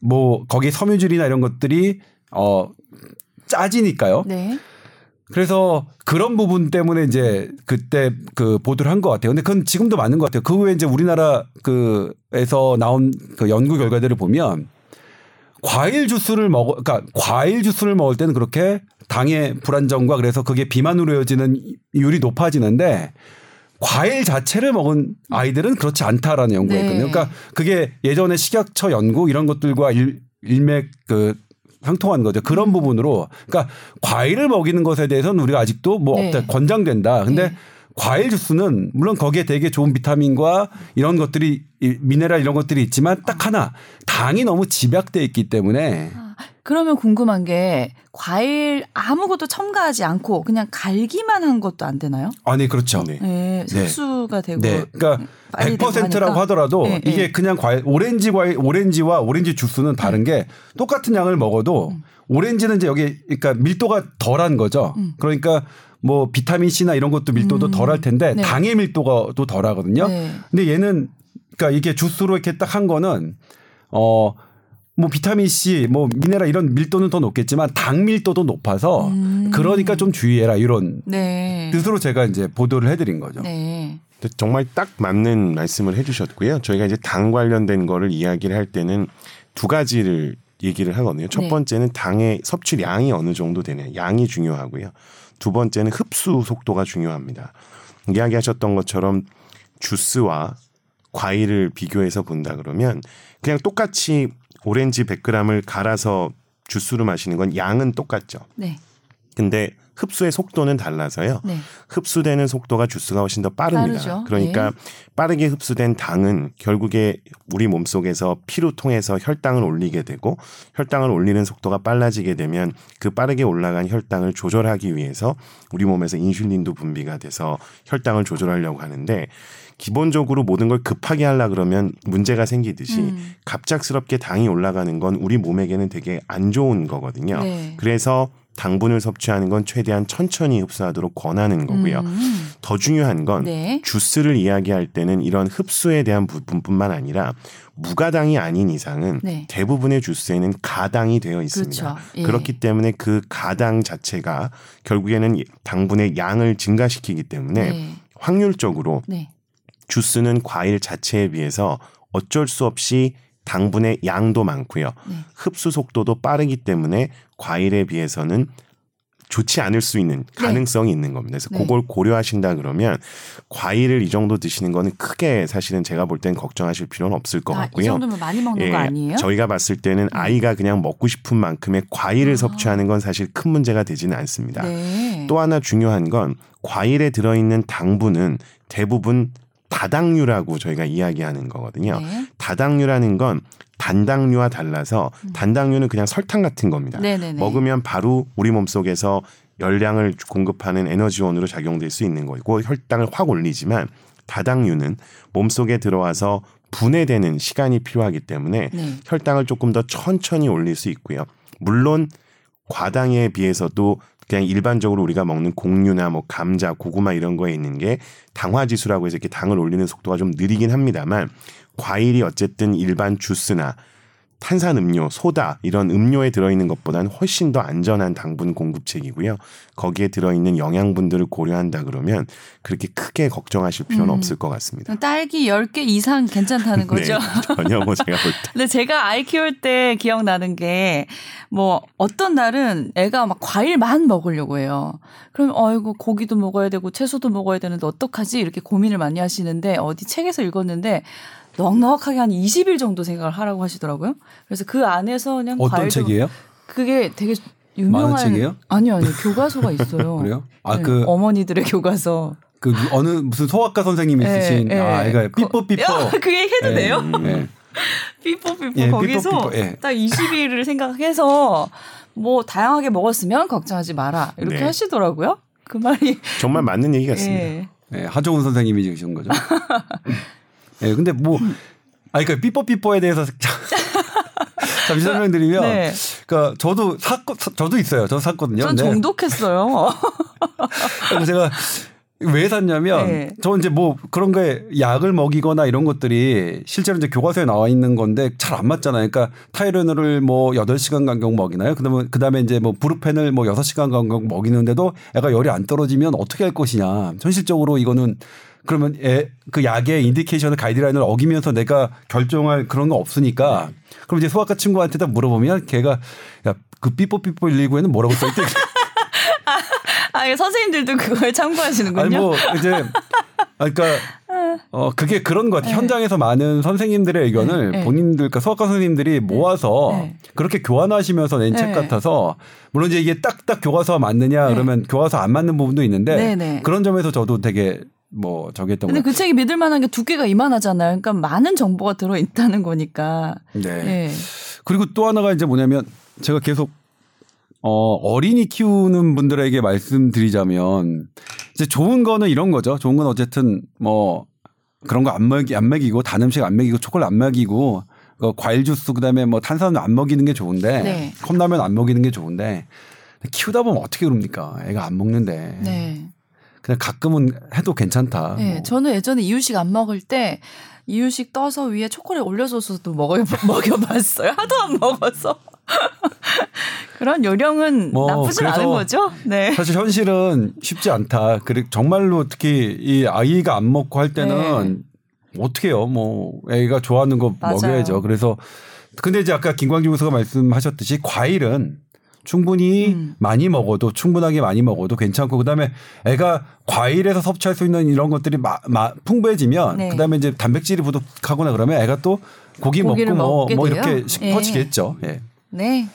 뭐 거기 섬유질이나 이런 것들이 어 짜지니까요. 네. 그래서 그런 부분 때문에 이제 그때 그 보도를 한 것 같아요. 근데 그건 지금도 맞는 것 같아요. 그 후에 이제 우리나라 그에서 나온 그 연구 결과들을 보면 과일 주스를 먹어, 그러니까 과일 주스를 먹을 때는 그렇게 당의 불안정과 그래서 그게 비만으로 이어지는 이율이 높아지는데 과일 자체를 먹은 아이들은 그렇지 않다라는 연구가 네. 있거든요. 그러니까 그게 예전에 식약처 연구 이런 것들과 일, 일맥 그 상통한 거죠. 음. 그런 부분으로 그러니까 과일을 먹이는 것에 대해서는 우리가 아직도 뭐 네. 없다 권장된다. 근데 네. 과일 주스는 물론 거기에 되게 좋은 비타민과 이런 것들이 이 미네랄 이런 것들이 있지만 딱 하나 당이 너무 집약돼 있기 때문에 그러면 궁금한 게 과일 아무것도 첨가하지 않고 그냥 갈기만 한 것도 안 되나요? 아니 그렇죠. 네. 네. 흡수가 되고 네. 그러니까 빨리 되고 100%라고 하니까. 하더라도 네, 이게 네. 그냥 과일 오렌지 과일 오렌지와 오렌지 주스는 다른 게 똑같은 양을 먹어도 음. 오렌지는 이제 여기 그러니까 밀도가 덜한 거죠. 그러니까 뭐 비타민 C나 이런 것도 밀도도 음. 덜할 텐데 네. 당의 밀도가 또 덜하거든요. 네. 근데 얘는 그러니까 이게 주스로 이렇게 딱 한 거는 어 뭐 비타민 C, 뭐 미네랄 이런 밀도는 더 높겠지만 당 밀도도 높아서 음. 그러니까 좀 주의해라 이런 네. 뜻으로 제가 이제 보도를 해드린 거죠. 네. 정말 딱 맞는 말씀을 해주셨고요. 저희가 이제 당 관련된 거를 이야기를 할 때는 두 가지를 얘기를 하거든요. 첫 네. 번째는 당의 섭취량이 어느 정도 되냐, 양이 중요하고요. 두 번째는 흡수 속도가 중요합니다. 이야기하셨던 것처럼 주스와 과일을 비교해서 본다 그러면 그냥 똑같이 오렌지 100g을 갈아서 주스로 마시는 건 양은 똑같죠. 네. 근데 흡수의 속도는 달라서요. 네. 흡수되는 속도가 주스가 훨씬 더 빠릅니다. 빠르죠. 그러니까 네. 빠르게 흡수된 당은 결국에 우리 몸속에서 피로 통해서 혈당을 올리게 되고 혈당을 올리는 속도가 빨라지게 되면 그 빠르게 올라간 혈당을 조절하기 위해서 우리 몸에서 인슐린도 분비가 돼서 혈당을 조절하려고 하는데 기본적으로 모든 걸 급하게 하려 그러면 문제가 생기듯이 음. 갑작스럽게 당이 올라가는 건 우리 몸에게는 되게 안 좋은 거거든요. 네. 그래서 당분을 섭취하는 건 최대한 천천히 흡수하도록 권하는 거고요. 음. 더 중요한 건 네. 주스를 이야기할 때는 이런 흡수에 대한 부분뿐만 아니라 무가당이 아닌 이상은 네. 대부분의 주스에는 가당이 되어 있습니다. 그렇죠. 예. 그렇기 때문에 그 가당 자체가 결국에는 당분의 양을 증가시키기 때문에 네. 확률적으로 네. 주스는 과일 자체에 비해서 어쩔 수 없이 당분의 양도 많고요. 네. 흡수 속도도 빠르기 때문에 과일에 비해서는 좋지 않을 수 있는 가능성이 있는 겁니다. 그래서 네. 그걸 고려하신다 그러면 과일을 이 정도 드시는 거는 크게 사실은 제가 볼 땐 걱정하실 필요는 없을 것 아, 이 같고요. 정도면 많이 먹는 거 아니에요? 음. 저희가 봤을 때는 아이가 그냥 먹고 싶은 만큼의 과일을 섭취하는 건 사실 큰 문제가 되지는 않습니다. 아. 네. 또 하나 중요한 건 과일에 들어있는 당분은 대부분 다당류라고 저희가 이야기하는 거거든요. 네. 다당류라는 건 단당류와 달라서 단당류는 그냥 설탕 같은 겁니다. 음. 네네네. 먹으면 바로 우리 몸속에서 열량을 공급하는 에너지원으로 작용될 수 있는 거고 혈당을 확 올리지만 다당류는 몸속에 들어와서 분해되는 시간이 필요하기 때문에 네. 혈당을 조금 더 천천히 올릴 수 있고요. 물론 과당에 비해서도 그냥 일반적으로 우리가 먹는 곡류나 뭐 감자, 고구마 이런 거에 있는 게 당화 지수라고 해서 이렇게 당을 올리는 속도가 좀 느리긴 합니다만 과일이 어쨌든 일반 주스나 탄산 음료, 소다 이런 음료에 들어있는 것보다는 훨씬 더 안전한 당분 공급책이고요. 거기에 들어있는 영양분들을 고려한다 그러면 그렇게 크게 걱정하실 필요는 음. 없을 것 같습니다. 딸기 10개 이상 괜찮다는 거죠? 네, 전혀 뭐 제가 볼 때. 근데 제가 아이 키울 때 기억나는 게 뭐 어떤 날은 애가 막 과일만 먹으려고 해요. 그럼 어이구 고기도 먹어야 되고 채소도 먹어야 되는데 어떡하지? 이렇게 고민을 많이 하시는데 어디 책에서 읽었는데 넉넉하게 한 20일 정도 생각을 하라고 하시더라고요. 그래서 그 안에서 그냥 어떤 과일도 책이에요? 그게 되게 유명한 만화 책이에요? 아니요, 아니요. 교과서가 있어요. 그래요? 아 네, 그그 어머니들의 교과서. 어느 무슨 소아과 선생님이 예, 쓰신 예. 아, 이거 거- 삐뽀 삐뽀. 야, 그 얘기 해도 예, 돼요? 예. 삐뽀 삐뽀 예, 거기서 삐뽀 삐뽀, 예. 딱 20일을 생각해서 뭐 다양하게 먹었으면 걱정하지 마라 이렇게 네. 하시더라고요. 그 말이 정말 맞는 얘기 같습니다. 예. 예, 하정훈 선생님이 지으신 거죠. 예, 근데 뭐, 아, 그러니까 삐뽀삐뽀에 대해서 잠시 설명드리면, 네. 그러니까 저도 샀, 저도 있어요. 저 샀거든요. 전 정독했어요. 그래서 제가 왜 샀냐면, 네. 저 이제 뭐 그런 거에 약을 먹이거나 이런 것들이 실제로 이제 교과서에 나와 있는 건데 잘 안 맞잖아요. 그러니까 타이레놀을 뭐 8시간 간격 먹이나요? 그다음에 그다음에 이제 뭐 브루펜을 뭐 6시간 간격 먹이는데도 애가 열이 안 떨어지면 어떻게 할 것이냐. 현실적으로 이거는 그러면 애, 그 약의 인디케이션을 가이드라인을 어기면서 내가 결정할 그런 거 없으니까 그럼 이제 소아과 친구한테 다 물어보면 걔가 야, 그 삐뽀삐뽀 119에는 뭐라고 써있대? 아, 예, 선생님들도 그걸 참고하시는군요. 아니 뭐 이제 아, 그러니까 어 그게 그런 것 같아. 요 현장에서 많은 선생님들의 의견을 네, 네. 본인들 그러니까 수학과 선생님들이 모아서 네. 그렇게 교환하시면서 낸책 네. 같아서 물론 이제 이게 딱딱 교과서와 맞느냐 네. 그러면 교과서 안 맞는 부분도 있는데 네, 네. 그런 점에서 저도 되게 뭐 저기 했던 근데 것그 책이 믿을 만한 게 두께가 이만하잖아요. 그러니까 많은 정보가 들어 있다는 거니까. 네. 예. 그리고 또 하나가 이제 뭐냐면 제가 계속 어 어린이 키우는 분들에게 말씀드리자면 이제 좋은 거는 이런 거죠. 좋은 건 어쨌든 뭐 그런 거 안 먹이 안 먹이고 단 음식 안 먹이고 초콜릿 안 먹이고 그 과일 주스 그다음에 뭐 탄산음 안 먹이는 게 좋은데 네. 컵라면 안 먹이는 게 좋은데 키우다 보면 어떻게 그럽니까? 애가 안 먹는데. 네. 그냥 가끔은 해도 괜찮다. 네, 뭐. 저는 예전에 이유식 안 먹을 때 이유식 떠서 위에 초콜릿 올려줘서도 먹어 먹여봤어요. 하도 안 먹어서 그런 요령은 뭐, 나쁘지 그래서 않은 거죠. 네. 사실 현실은 쉽지 않다. 그래 정말로 특히 이 아이가 안 먹고 할 때는 어떻게 해요? 뭐 애가 좋아하는 거 네. 맞아요. 먹여야죠. 그래서 근데 이제 아까 김광진 교수가 말씀하셨듯이 과일은 충분히 음. 많이 먹어도 충분하게 많이 먹어도 괜찮고 그다음에 애가 과일에서 섭취할 수 있는 이런 것들이 마, 마- 풍부해지면 네. 그다음에 이제 단백질이 부족하거나 그러면 애가 또 고기 먹고 뭐, 뭐? 이렇게 예. 싶어지겠죠. 예. 네.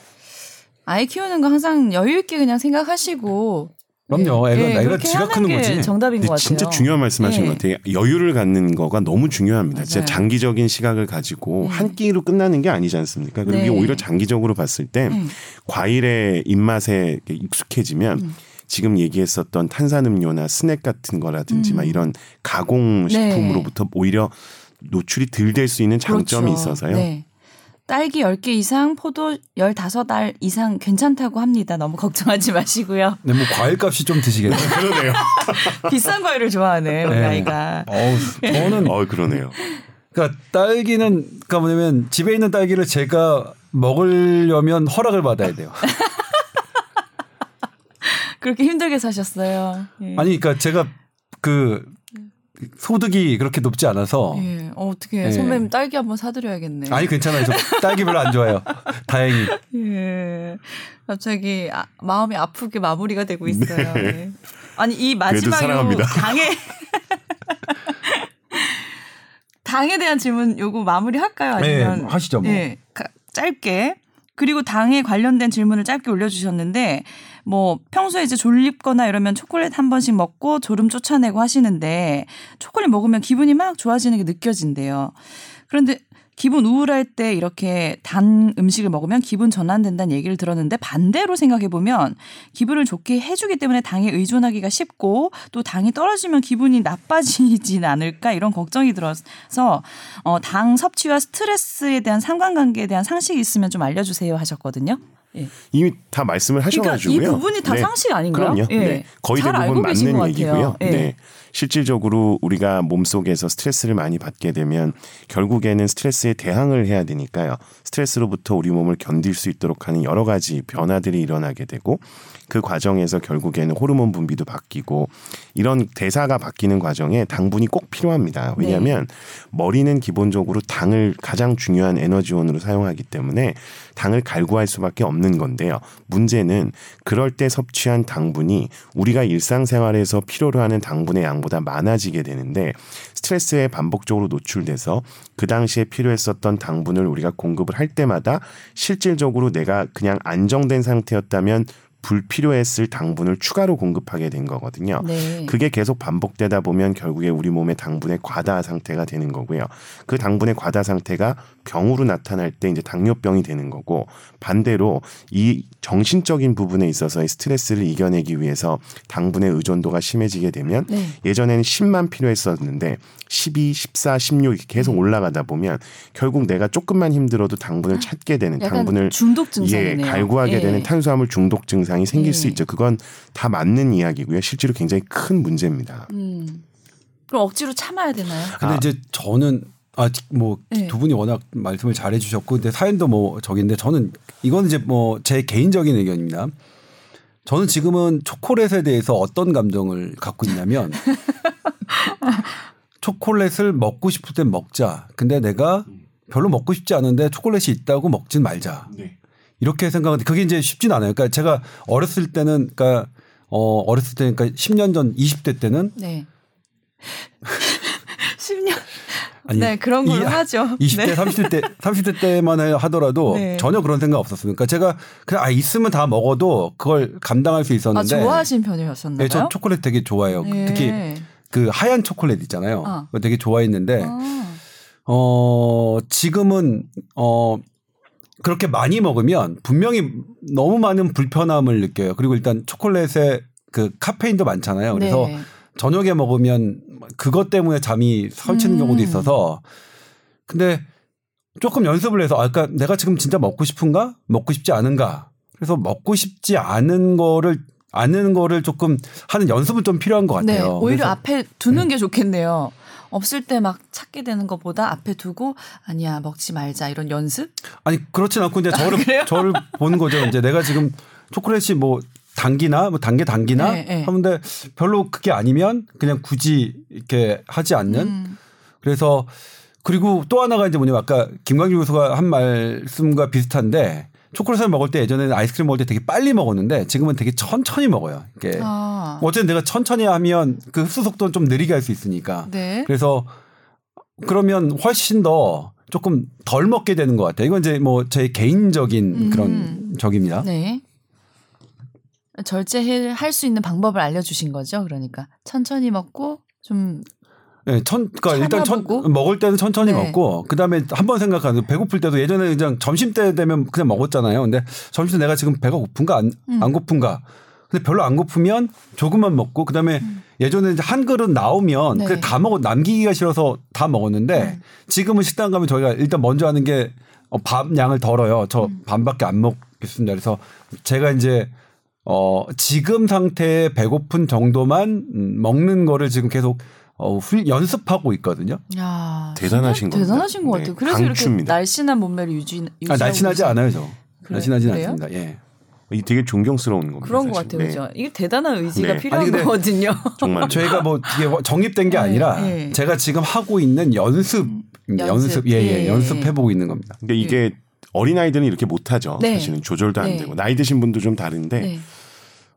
아이 키우는 거 항상 여유 있게 그냥 생각하시고. 그럼요. 예, 애가- 예, 애가 지가 하는 크는 게 거지. 정답인 것 근데 같아요. 진짜 중요한 말씀하신 예. 것 같아요. 여유를 갖는 거가 너무 중요합니다. 진짜 맞아요. 장기적인 시각을 가지고 네. 한 끼로 끝나는 게 아니지 않습니까? 그리고 네. 이게 오히려 장기적으로 봤을 때 음. 과일의 입맛에 익숙해지면 음. 지금 얘기했었던 탄산음료나 스낵 같은 거라든지 음. 막 이런 가공 식품으로부터 오히려 노출이 덜 될 수 있는 장점이 그렇죠. 있어서요. 네. 딸기 10개 이상, 포도 15알 이상 괜찮다고 합니다. 너무 걱정하지 마시고요. 근데 뭐 과일값이 좀 드시겠네요. 그러네요. 비싼 과일을 좋아하네, 우리 네. 아이가. 어우, 저는 어, 그러네요. 그러니까 딸기는 그러니까 뭐냐면 집에 있는 딸기를 제가 먹으려면 허락을 받아야 돼요. 그렇게 힘들게 사셨어요. 예. 아니 그러니까 제가 그 소득이 그렇게 높지 않아서 예. 어, 어떻게 예. 선배님 딸기 한번 사드려야겠네. 아니 괜찮아요. 저 딸기 별로 안 좋아해요. 다행히. 예. 갑자기 아, 마음이 아프게 마무리가 되고 있어요. 네. 예. 아니 이 마지막으로. 당에 당에 대한 질문 요거 마무리 할까요? 아니면 네, 하시죠, 뭐. 예. 가- 짧게 그리고 당에 관련된 질문을 짧게 올려주셨는데 뭐 평소에 이제 졸립거나 이러면 초콜릿 한 번씩 먹고 졸음 쫓아내고 하시는데 초콜릿 먹으면 기분이 막 좋아지는 게 느껴진대요. 그런데 기분 우울할 때 이렇게 단 음식을 먹으면 기분 전환된다는 얘기를 들었는데 반대로 생각해 보면 기분을 좋게 해주기 때문에 당에 의존하기가 쉽고 또 당이 떨어지면 기분이 나빠지진 않을까 이런 걱정이 들어서 어, 당 섭취와 스트레스에 대한 상관관계에 대한 상식이 있으면 좀 알려주세요 하셨거든요. 예. 이미 다 말씀을 그러니까 하셔가지고요. 이 부분이 다 네. 상식 아닌가요? 그럼요. 예. 네. 거의 잘 대부분 맞는. 얘기고요. 예. 네. 실질적으로 우리가 몸 속에서 스트레스를 많이 받게 되면 결국에는 스트레스에 대항을 해야 되니까요. 스트레스로부터 우리 몸을 견딜 수 있도록 하는 여러 가지 변화들이 일어나게 되고 그 과정에서 결국에는 호르몬 분비도 바뀌고 이런 대사가 바뀌는 과정에 당분이 꼭 필요합니다. 왜냐하면 머리는 기본적으로 당을 가장 중요한 에너지원으로 사용하기 때문에 당을 갈구할 수밖에 없는 건데요. 문제는 그럴 때 섭취한 당분이 우리가 일상생활에서 필요로 하는 당분의 양보다 많아지게 되는데 스트레스에 반복적으로 노출돼서 그 당시에 필요했었던 당분을 우리가 공급을 할 때마다 실질적으로 내가 그냥 안정된 상태였다면 불필요했을 당분을 추가로 공급하게 된 거거든요. 네. 그게 계속 반복되다 보면 결국에 우리 몸의 당분의 과다 상태가 되는 거고요. 그 당분의 과다 상태가 병으로 나타날 때 이제 당뇨병이 되는 거고 반대로 이 정신적인 부분에 있어서의 스트레스를 이겨내기 위해서 당분의 의존도가 심해지게 되면 네. 예전에는 10만 필요했었는데 12, 14, 16 이렇게 계속 올라가다 보면 결국 내가 조금만 힘들어도 당분을 찾게 되는 약간 당분을 중독 예, 증상이네요. 갈구하게 예. 되는 탄수화물 중독 증상이 생길 수 예. 있죠. 그건 다 맞는 이야기고요. 실제로 굉장히 큰 문제입니다. 음. 그럼 억지로 참아야 되나요? 근데 아. 이제 저는 아뭐 네. 두 분이 워낙 말씀을 잘해 주셨고 근데 사연도 뭐 저긴데 저는 이건 이제 뭐 제 개인적인 의견입니다. 저는 지금은 초콜릿에 대해서 어떤 감정을 갖고 있냐면 초콜릿을 먹고 싶을 땐 먹자. 근데 내가 별로 먹고 싶지 않은데 초콜릿이 있다고 먹진 말자. 이렇게 생각하는데 그게 이제 쉽진 않아요. 그러니까 제가 어렸을 때는 그러니까 어 어렸을 때 그러니까 10년 전 20대 때는 네. 10년. 아니, 네, 그런 이- 하죠. 20대, 네. 30대 때, 30대 때만 해- 하더라도 네. 전혀 그런 생각 없었어요. 그러니까 제가 그냥 아 있으면 다 먹어도 그걸 감당할 수 아, 있었는데. 좋아하신 편이셨나요? 네, 저 초콜릿 되게 좋아해요. 예. 특히 그 하얀 초콜릿 있잖아요. 어. 그거 되게 좋아했는데 아. 어 지금은 어 그렇게 많이 먹으면 분명히 너무 많은 불편함을 느껴요. 그리고 일단 초콜릿에 그 카페인도 많잖아요. 그래서 네. 저녁에 먹으면 그것 때문에 잠이 설치는 음. 경우도 있어서 근데 조금 연습을 해서 아까 내가 지금 진짜 먹고 싶은가 먹고 싶지 않은가 그래서 먹고 싶지 않은 거를 않는 거를 조금 하는 연습은 좀 필요한 것 네, 같아요. 오히려 그래서 앞에 두는 게 좋겠네요. 없을 때 막 찾게 되는 것보다 앞에 두고 아니야 먹지 말자 이런 연습. 아니 그렇진 않고 이제 저를 아? 저를 보는 거죠. 이제 내가 지금 초콜릿이 뭐 당기나 뭐 단계 당기나 네, 네. 하는데 별로 그게 아니면 그냥 굳이 이렇게 하지 않는 음. 그래서 그리고 또 하나가 이제 뭐냐면 아까 김광규 교수가 한 말씀과 비슷한데 초콜릿을 먹을 때 예전에는 아이스크림 먹을 때 되게 빨리 먹었는데 지금은 되게 천천히 먹어요. 이게 아, 어쨌든 내가 천천히 하면 그 흡수 속도는 좀 느리게 할 수 있으니까. 네. 그래서 그러면 훨씬 더 조금 덜 먹게 되는 것 같아요. 이건 이제 뭐 제 개인적인 음. 그런 적입니다. 네. 절제할 수 있는 방법을 알려주신 거죠. 그러니까 천천히 먹고 좀 네, 천, 그러니까 일단 천? 먹을 때는 천천히 네. 먹고 그 다음에 한 번 생각하는 배고플 때도 예전에 그냥 점심 때 되면 그냥 먹었잖아요. 근데 점심 때 내가 지금 배가 고픈가 안, 음. 안 고픈가. 근데 별로 안 고프면 조금만 먹고 그 다음에 예전에 한 그릇 나오면 음. 네. 그다 먹어 남기기가 싫어서 다 먹었는데 음. 지금은 식당 가면 저희가 일단 먼저 하는 게 어, 밥 양을 덜어요. 저 음. 반밖에 안 먹겠습니다. 그래서 제가 이제 어, 지금 상태에 배고픈 정도만 음, 먹는 거를 지금 계속 어, 훌, 연습하고 있거든요. 야 대단하신 겁니다. 대단하신 것 네, 같아요. 그래서 이렇게 강추입니다. 날씬한 몸매를 유지 유지하고 아, 날씬하지. 않아요, 저. 그래- 날씬하지 그래요? 않습니다. 예. 이 되게 존경스러운 겁니다. 그런 것. 같아요, 네. 그죠? 이게 대단한 의지가 네. 필요한 아니, 근데 거거든요. 정말 저희가 뭐 이게 정립된 게 네, 아니라 네. 제가 지금 하고 있는 연습, 연습, 연습. 예, 예, 예, 연습해 보고 있는 겁니다. 그러니까 이게 어린 아이들은 이렇게 못하죠. 네. 사실은 조절도 안 네. 되고 나이 드신 분도 좀 다른데 네.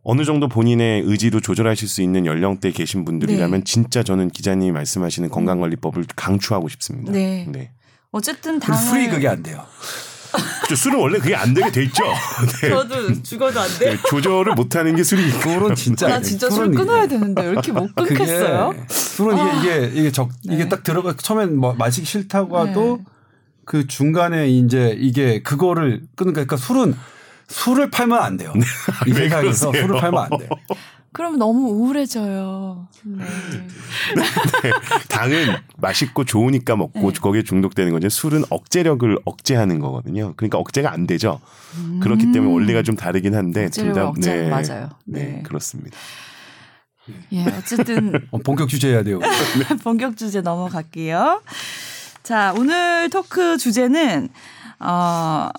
어느 정도 본인의 의지로 조절하실 수 있는 연령대 계신 분들이라면 네. 진짜 저는 기자님이 말씀하시는 건강관리법을 강추하고 싶습니다. 네. 네. 어쨌든 당을 술이 그게 안 돼요. 그렇죠. 술은 원래 그게 안 되게 돼 있죠. 네. 저도 죽어도 안 돼. 네, 조절을 못 하는 게 술이 술은 진짜. 나안 돼요. 진짜 술 이게- 끊어야 되는데 왜 이렇게 못 그게 끊겠어요? 술은 이게 이게 이게 적 이게 네. 딱 들어가 처음엔 뭐 마시기 싫다고 네. 그 중간에 이제 이게 그거를 끊는 그러니까 술은 술을 팔면 안 돼요. 이왜 세상에서 그러세요? 술을 팔면 안 돼. 그럼 너무 우울해져요. 네. 당은 맛있고 좋으니까 먹고 네. 거기에 중독되는 거지 술은 억제력을 억제하는 거거든요. 그러니까 억제가 안 되죠. 그렇기 때문에 원리가 좀 다르긴 한데 음. 둘다 억제하는 맞아요. 네. 네. 그렇습니다. 예, 어쨌든 어, 본격 주제 해야 돼요. 본격 주제 넘어갈게요. 자, 오늘 토크 주제는 어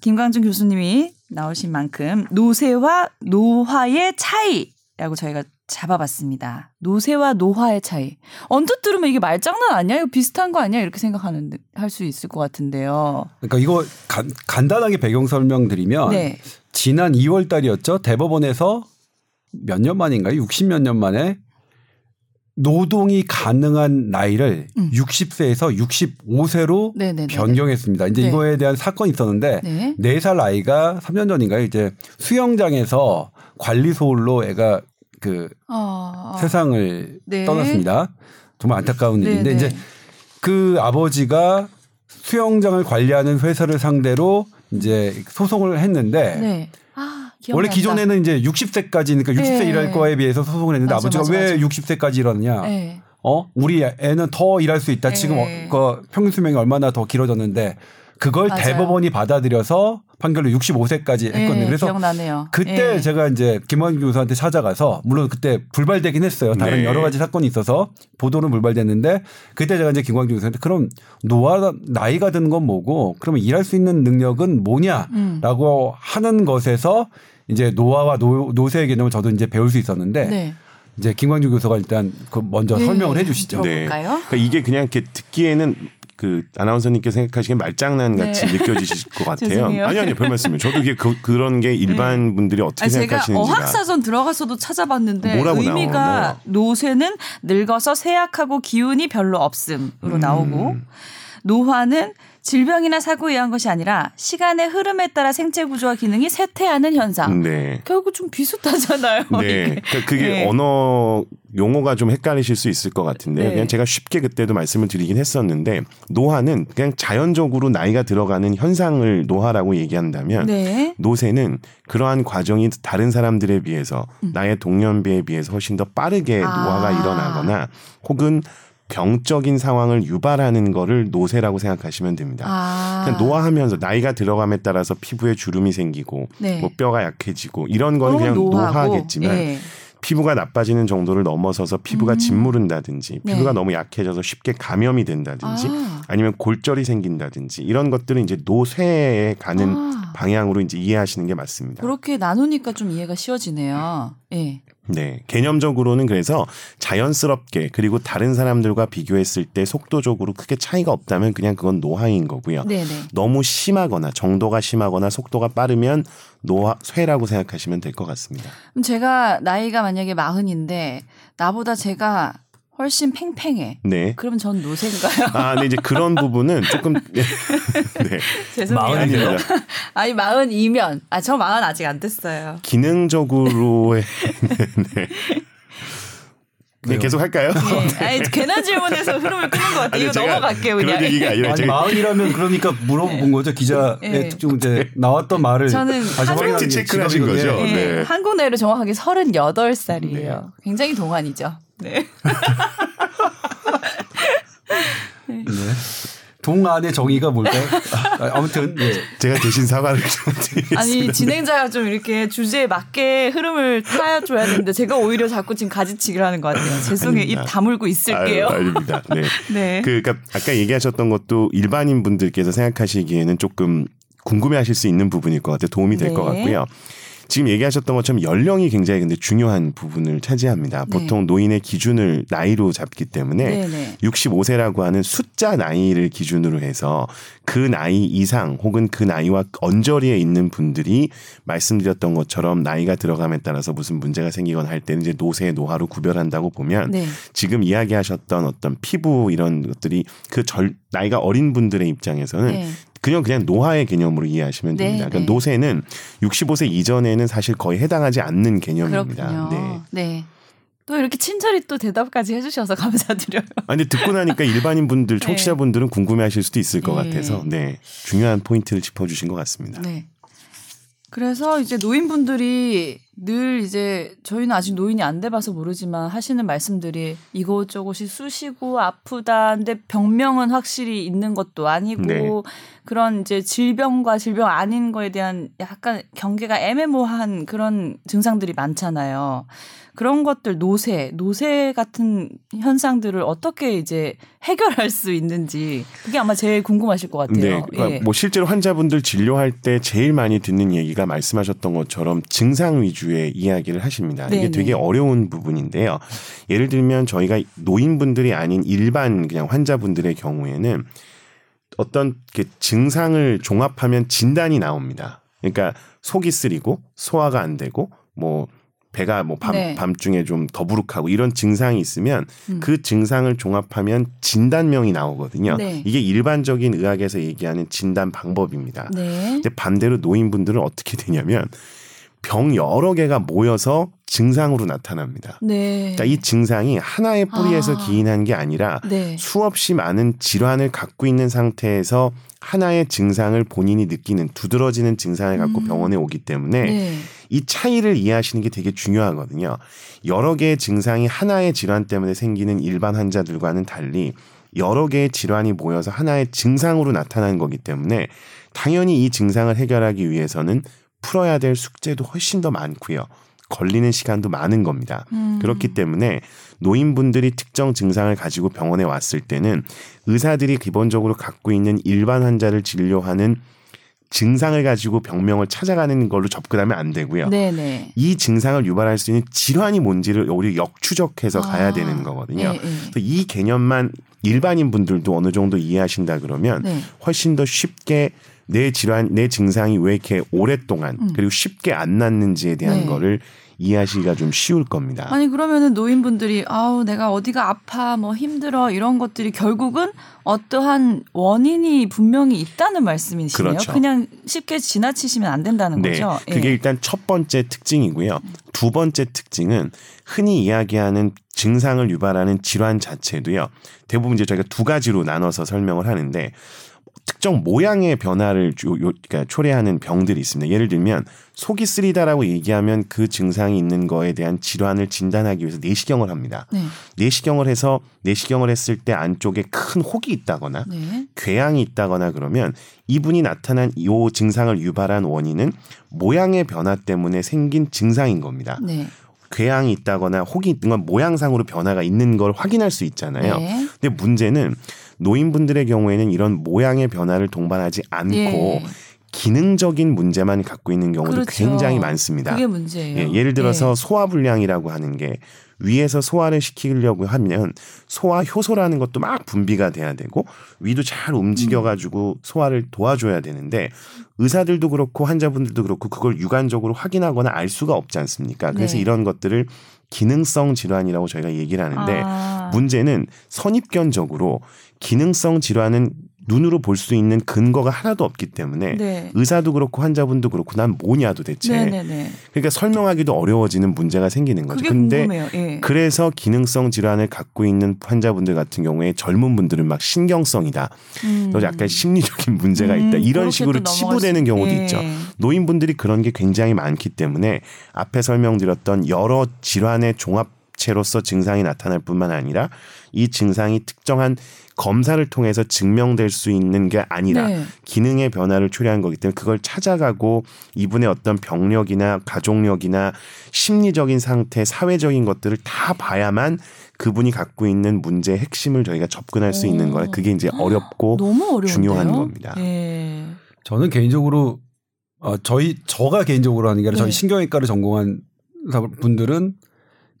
김광준 교수님이 나오신 만큼 노쇠와 노화의 차이라고 저희가 잡아봤습니다. 노쇠와 노화의 차이. 언뜻 들으면 이게 말장난 아니야? 이거 비슷한 거 아니야? 이렇게 생각하는데 할수 있을 것 같은데요. 그러니까 이거 간, 간단하게 배경 설명드리면 네. 지난 2월 달이었죠. 대법원에서 몇 년 만인가요? 60 몇 년 만에 노동이 가능한 나이를 음. 60세에서 65세로 네네네. 변경했습니다. 이제 네. 이거에 대한 사건이 있었는데 네. 네살 아이가 3년 전인가요? 이제 수영장에서 관리 소홀로 애가 그 어, 어. 세상을 네. 떠났습니다. 정말 안타까운 네, 일인데 네. 이제 그 아버지가 수영장을 관리하는 회사를 상대로 이제 소송을 했는데 네. 아, 원래. 기존에는 이제 60세까지니까 60세 네. 일할 거에 비해서 소송을 했는데 맞아, 아버지가 맞아, 왜 맞아. 60세까지 일하느냐? 네. 어? 우리 애는 더 일할 수 있다. 지금 어, 네. 그 평균 수명이 얼마나 더 길어졌는데 그걸 맞아요. 대법원이 받아들여서 판결로 65세까지 했거든요. 네, 그래서 기억나네요. 그때 네. 제가 이제 김원규 교수한테 찾아가서 물론 그때 불발되긴 했어요. 다른 네. 여러 가지 사건이 있어서 보도는 불발됐는데 그때 제가 이제 김광규 교수한테 그럼 노화 나이가 드는 건 뭐고 그러면 일할 수 있는 능력은 뭐냐라고 음. 하는 것에서 이제 노화와 노, 노쇠의 개념을 저도 이제 배울 수 있었는데 네. 이제 김광규 교수가 일단 그 먼저 네. 설명을 해주시죠. 들어볼까요? 그러니까 이게 그냥 이렇게 듣기에는 그 아나운서님께서 생각하시기엔 말장난 같이 네. 느껴지실 것 같아요. 아니 아니 별 말씀이에요. 저도 이게 그, 그런 게 일반 분들이 어떻게 아니, 제가 생각하시는지가 어학사전 들어가서도 찾아봤는데 의미가 나와. 노쇠는 늙어서 쇠약하고 기운이 별로 없음으로 음. 나오고 노화는 질병이나 사고에 의한 것이 아니라 시간의 흐름에 따라 생체 구조와 기능이 쇠퇴하는 현상. 네. 결국 좀 비슷하잖아요. 네. 그러니까 그게 네. 언어 용어가 좀 헷갈리실 수 있을 것 같은데 네. 그냥 제가 쉽게 그때도 말씀을 드리긴 했었는데 노화는 그냥 자연적으로 나이가 들어가는 현상을 노화라고 얘기한다면 네. 노쇠는 그러한 과정이 다른 사람들에 비해서 나의 동년배에 비해서 훨씬 더 빠르게 음. 아. 노화가 일어나거나 혹은 병적인 상황을 유발하는 거를 노쇠라고 생각하시면 됩니다. 아. 그냥 노화하면서 나이가 들어감에 따라서 피부에 주름이 생기고 네. 뭐 뼈가 약해지고 이런 거는 그냥 그건 노화고. 노화겠지만 예. 피부가 나빠지는 정도를 넘어서서 피부가 음. 짓무른다든지 네. 피부가 너무 약해져서 쉽게 감염이 된다든지 아. 아니면 골절이 생긴다든지 이런 것들은 이제 노쇠에 가는 아. 방향으로 이제 이해하시는 게 맞습니다. 그렇게 나누니까 좀 이해가 쉬워지네요. 예. 네. 개념적으로는 그래서 자연스럽게 그리고 다른 사람들과 비교했을 때 속도적으로 크게 차이가 없다면 그냥 그건 노화인 거고요. 네네. 너무 심하거나 정도가 심하거나 속도가 빠르면 노화 쇠라고 생각하시면 될 것 같습니다. 그럼 제가 나이가 만약에 마흔인데 나보다 제가 훨씬 팽팽해. 네. 그러면 전 노세인가요? 아, 근데 이제 그런 부분은 조금 네. 아닙니다. 아니 마흔이면 아 저 마흔 아직 안 됐어요. 기능적으로의 네. 네, 계속 할까요? 예. 아니 괜한 질문에서 흐름을 끄는 것 같아요. 아니, 이거 제가 넘어갈게요 그냥. 그런 얘기가 아니라 아니 제가 마흔이라면 그러니까 물어본 거죠 기자의 네. 특징 이제 나왔던 말을 저는 다시 한국- 확인하는 팩트 게 체크를 하신. 거죠? 예. 네. 한국 나이로 정확하게 38살이에요. 굉장히 동안이죠. 네. 네. 동안의 정의가 뭘까요? 아, 아무튼 예. 제가 대신 사과를 좀 드리겠습니다. 아니 진행자가 좀 이렇게 주제에 맞게 흐름을 타줘야 되는데 제가 오히려 자꾸 지금 가지치기를 하는 것 같아요. 죄송해요. 입. 다물고 있을게요. 아유, 아닙니다. 네. 네. 그, 그러니까 아까 얘기하셨던 것도 일반인 분들께서 생각하시기에는 조금 궁금해하실 수 있는 부분일 것 같아요. 도움이 될것 네. 같고요. 지금 얘기하셨던 것처럼 연령이 굉장히 근데 중요한 부분을 차지합니다. 네. 보통 노인의 기준을 나이로 잡기 때문에 네네. 65세라고 하는 숫자 나이를 기준으로 해서 그 나이 이상 혹은 그 나이와 언저리에 있는 분들이 말씀드렸던 것처럼 나이가 들어감에 따라서 무슨 문제가 생기거나 할 때는 이제 노세 노화로 구별한다고 보면 네. 지금 이야기하셨던 어떤 피부 이런 것들이 그 절 나이가 어린 분들의 입장에서는 네. 그냥 그냥 노화의 개념으로 이해하시면 네, 됩니다. 네. 그러니까 노세는 65세 이전에는 사실 거의 해당하지 않는 개념입니다. 그렇군요. 네. 네. 또 이렇게 친절히 또 대답까지 해주셔서 감사드려요. 아, 근데 듣고 나니까 일반인 분들, 네. 청취자 분들은 궁금해하실 수도 있을 것 네. 같아서 네 중요한 포인트를 짚어주신 것 같습니다. 네. 그래서 이제 노인분들이 늘 이제 저희는 아직 노인이 안 돼봐서 모르지만 하시는 말씀들이 이곳저곳이 쑤시고 아프다. 근데 병명은 확실히 있는 것도 아니고 네. 그런 이제 질병과 질병 아닌 거에 대한 약간 경계가 애매모호한 그런 증상들이 많잖아요. 그런 것들 노쇠, 노쇠 같은 현상들을 어떻게 이제 해결할 수 있는지 그게 아마 제일 궁금하실 것 같아요. 네, 그러니까 예. 뭐 실제로 환자분들 진료할 때 제일 많이 듣는 얘기가 말씀하셨던 것처럼 증상 위주의 이야기를 하십니다. 이게 네네. 되게 어려운 부분인데요. 예를 들면 저희가 노인분들이 아닌 일반 그냥 환자분들의 경우에는 어떤 그 증상을 종합하면 진단이 나옵니다. 그러니까 속이 쓰리고 소화가 안 되고 뭐 배가 뭐 밤, 네. 밤중에 좀 더부룩하고 이런 증상이 있으면 음. 그 증상을 종합하면 진단명이 나오거든요. 네. 이게 일반적인 의학에서 얘기하는 진단 방법입니다. 네. 근데 반대로 노인분들은 어떻게 되냐면 병 여러 개가 모여서 증상으로 나타납니다. 네. 그러니까 이 증상이 하나의 뿌리에서 아. 기인한 게 아니라 네. 수없이 많은 질환을 갖고 있는 상태에서 하나의 증상을 본인이 느끼는 두드러지는 증상을 갖고 음. 병원에 오기 때문에 네. 이 차이를 이해하시는 게 되게 중요하거든요. 여러 개의 증상이 하나의 질환 때문에 생기는 일반 환자들과는 달리 여러 개의 질환이 모여서 하나의 증상으로 나타나는 거기 때문에 당연히 이 증상을 해결하기 위해서는 풀어야 될 숙제도 훨씬 더 많고요. 걸리는 시간도 많은 겁니다. 음. 그렇기 때문에 노인분들이 특정 증상을 가지고 병원에 왔을 때는 의사들이 기본적으로 갖고 있는 일반 환자를 진료하는 증상을 가지고 병명을 찾아가는 걸로 접근하면 안 되고요. 네네. 이 증상을 유발할 수 있는 질환이 뭔지를 우리 역추적해서 가야 아. 되는 거거든요. 네, 네. 그래서 이 개념만 일반인 분들도 어느 정도 이해하신다 그러면 네. 훨씬 더 쉽게 내 질환, 내 증상이 왜 이렇게 오랫동안 음. 그리고 쉽게 안 낫는지에 대한 네. 거를 이해하시기가 좀 쉬울 겁니다. 아니 그러면은 노인분들이 아우 내가 어디가 아파 뭐 힘들어 이런 것들이 결국은 어떠한 원인이 분명히 있다는 말씀이시네요. 그렇죠. 냥 쉽게 지나치시면 안 된다는 네, 거죠. 그게 예. 일단 첫 번째 특징이고요. 두 번째 특징은 흔히 이야기하는 증상을 유발하는 질환 자체도요. 대부분 이제 저희가 두 가지로 나눠서 설명을 하는데 특정 모양의 변화를 요, 요, 그러니까 초래하는 병들이 있습니다. 예를 들면 속이 쓰리다라고 얘기하면 그 증상이 있는 거에 대한 질환을 진단하기 위해서 내시경을 합니다. 네. 내시경을 해서 내시경을 했을 때 안쪽에 큰 혹이 있다거나 네. 궤양이 있다거나 그러면 이분이 나타난 이 증상을 유발한 원인은 모양의 변화 때문에 생긴 증상인 겁니다. 네. 궤양이 있다거나 혹이 있는 건 모양상으로 변화가 있는 걸 확인할 수 있잖아요. 네. 근데 문제는 노인분들의 경우에는 이런 모양의 변화를 동반하지 않고 예. 기능적인 문제만 갖고 있는 경우도 그렇죠. 굉장히 많습니다. 그게 문제예요. 예, 예를 들어서 예. 소화 불량이라고 하는 게 위에서 소화를 시키려고 하면 소화 효소라는 것도 막 분비가 돼야 되고 위도 잘 움직여 가지고 소화를 도와줘야 되는데 의사들도 그렇고 환자분들도 그렇고 그걸 육안적으로 확인하거나 알 수가 없지 않습니까? 그래서 네. 이런 것들을 기능성 질환이라고 저희가 얘기를 하는데 아. 문제는 선입견적으로 기능성 질환은 눈으로 볼 수 있는 근거가 하나도 없기 때문에 네. 의사도 그렇고 환자분도 그렇고 난 뭐냐 도대체 네네네. 그러니까 설명하기도 어려워지는 문제가 생기는 거죠. 근데. 예. 그래서 기능성 질환을 갖고 있는 환자분들 같은 경우에 젊은 분들은 막 신경성이다. 음. 또 약간 심리적인 문제가 있다. 음, 이런 식으로 치부되는 수- 경우도 예. 있죠. 노인분들이 그런 게 굉장히 많기 때문에 앞에 설명드렸던 여러 질환의 종합 체로서 증상이 나타날 뿐만 아니라 이 증상이 특정한 검사를 통해서 증명될 수 있는 게 아니라 네. 기능의 변화를 초래한 거기 때문에 그걸 찾아가고 이분의 어떤 병력이나 가족력이나 심리적인 상태, 사회적인 것들을 다 봐야만 그분이 갖고 있는 문제의 핵심을 저희가 접근할 수 있는 거라 그게 이제 어렵고. 중요한 겁니다. 예. 저는 개인적으로 어, 저희 저가 개인적으로 하는 게 아니라 저희 네. 신경외과를 전공한 사- 분들은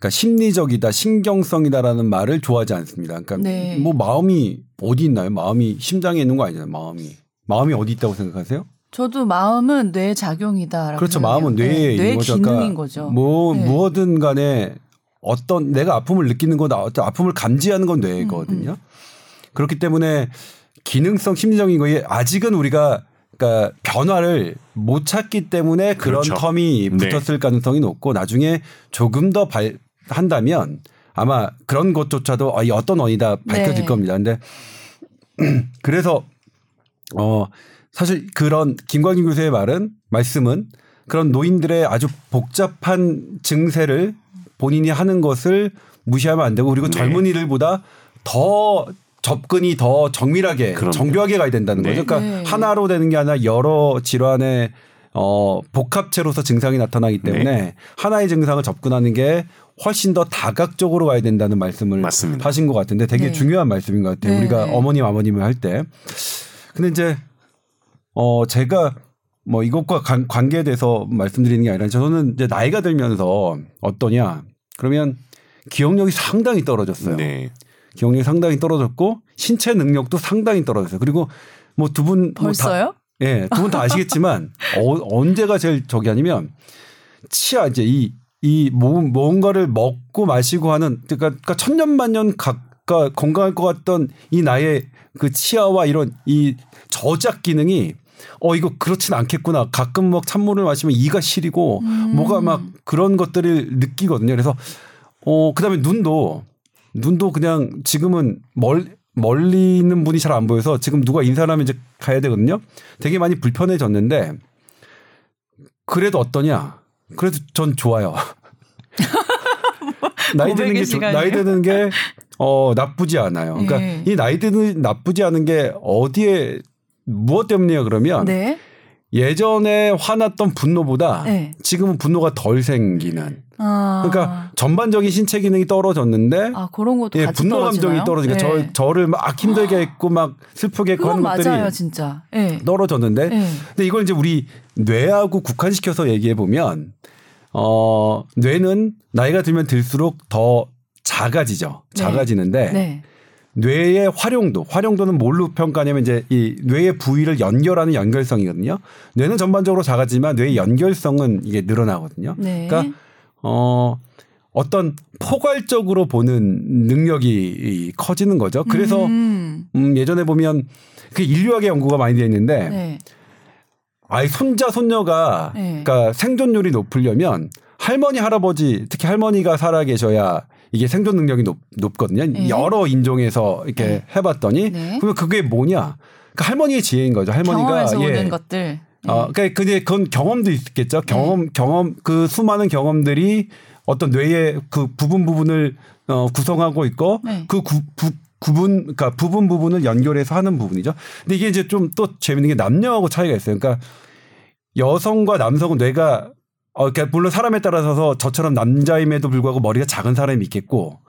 그러니까 심리적이다, 신경성이다라는 말을 좋아하지 않습니다. 그러니까 네. 뭐 마음이 어디 있나요? 마음이 심장에 있는 거 아니잖아요. 마음이 마음이 어디 있다고 생각하세요? 저도 마음은 뇌 작용이다라고. 그렇죠. 마음은 뇌에 네, 있는 뇌 거죠. 기능인 그러니까 거죠. 뭐 네. 무엇든 간에 어떤 내가 아픔을 느끼는 거다, 어떤 아픔을 감지하는 건 뇌거든요. 음, 그렇기 때문에 기능성 심리적인 거에 아직은 우리가 그러니까 변화를 못 찾기 때문에 그런 그렇죠. 텀이 네. 붙었을 가능성이 높고 나중에 조금 더 발, 한다면 아마 그런 것조차도 아, 이 어떤 원이다 밝혀질 네. 겁니다. 근데 그래서 어 사실 그런 김광진 교수의 말은 말씀은 그런 노인들의 아주 복잡한 증세를 본인이 하는 것을 무시하면 안 되고 그리고 네. 젊은이들보다 더 접근이 더 정밀하게 그럼요. 정교하게 가야 된다는 네. 거죠. 그러니까 네. 하나로 되는 게 아니라 여러 질환의 어 복합체로서 증상이 나타나기 때문에 네. 하나의 증상을 접근하는 게 훨씬 더 다각적으로 가야 된다는 말씀을 맞습니다. 하신 것 같은데 되게 네. 중요한 말씀인 것 같아요. 네. 우리가 어머님 아버님을 할 때. 근데 이제 어 제가 뭐 이것과 관, 관계에 대해서 말씀드리는 게 아니라 저는 이제 나이가 들면서 어떠냐 그러면 기억력이 상당히 떨어졌어요. 네. 기억력이 상당히 떨어졌고 신체 능력도 상당히 떨어졌어요. 그리고 뭐 두분 벌써요? 예, 두 분 다 아시겠지만 어, 언제가 제일 저기 아니면 치아 이제 이, 이 뭐, 뭔가를 먹고 마시고 하는 그러니까, 그러니까 천년만년 가까 건강할 것 같던 이 나의 그 치아와 이런 이 저작 기능이 어 이거 그렇진 않겠구나. 가끔 막 찬물을 마시면 이가 시리고 음. 뭐가 막 그런 것들을 느끼거든요. 그래서 어 그다음에 눈도 눈도 그냥 지금은 멀 멀리 있는 분이 잘 안 보여서 지금 누가 인사를 하면 이제 가야 되거든요. 되게 많이 불편해졌는데 그래도 어떠냐? 그래도 전 좋아요. 나이 드는 게 시간이에요? 나이 드는 게 어, 나쁘지 않아요. 그러니까 예. 이 나이 드는 나쁘지 않은 게 어디에 무엇 때문이에요? 그러면 네. 예전에 화났던 분노보다 네. 지금은 분노가 덜 생기는. 아. 그러니까 전반적인 신체 기능이 떨어졌는데 아 그런 것도 예, 분노 감정이 떨어지나요? 떨어지니까 네. 저 저를 막 힘들게 했고 막 슬프게 했고 하는 것들이 맞아요, 진짜. 예. 떨어졌는데 네. 근데 이걸 이제 우리 뇌하고 국한시켜서 얘기해 보면 어 뇌는 나이가 들면 들수록 더 작아지죠. 네. 작아지는데 네. 뇌의 활용도, 활용도는 뭘로 평가하냐면 이제 이 뇌의 부위를 연결하는 연결성이거든요. 뇌는 전반적으로 작아지만 뇌의 연결성은 이게 늘어나거든요. 네. 그러니까 어 어떤 포괄적으로 보는 능력이 이 커지는 거죠. 그래서 음. 음, 예전에 보면 그 인류학의 연구가 많이 되어 있는데 네. 아이 손자 손녀가 네. 그러니까 생존율이 높으려면 할머니 할아버지 특히 할머니가 살아 계셔야 이게 생존 능력이 높, 높거든요. 네. 여러 인종에서 이렇게 네. 해봤더니 네. 그러면 그게 뭐냐? 그 할머니의 지혜인 거죠. 할머니가 경험에서 예. 오는 것들. 어, 그러니까 근데 그건 경험도 있겠죠. 경험 경험 그 수많은 경험들이 어떤 뇌의 그 부분 부분을 어, 구성하고 있고 네. 그 구, 부, 구분 그러니까 부분 부분을 연결해서 하는 부분이죠. 근데 이게 이제 좀 또 재밌는 게 남녀하고 차이가 있어요. 그러니까 여성과 남성은 뇌가 어, 그러니까 물론 사람에 따라서 저처럼 남자임에도 불구하고 머리가 작은 사람이 있겠고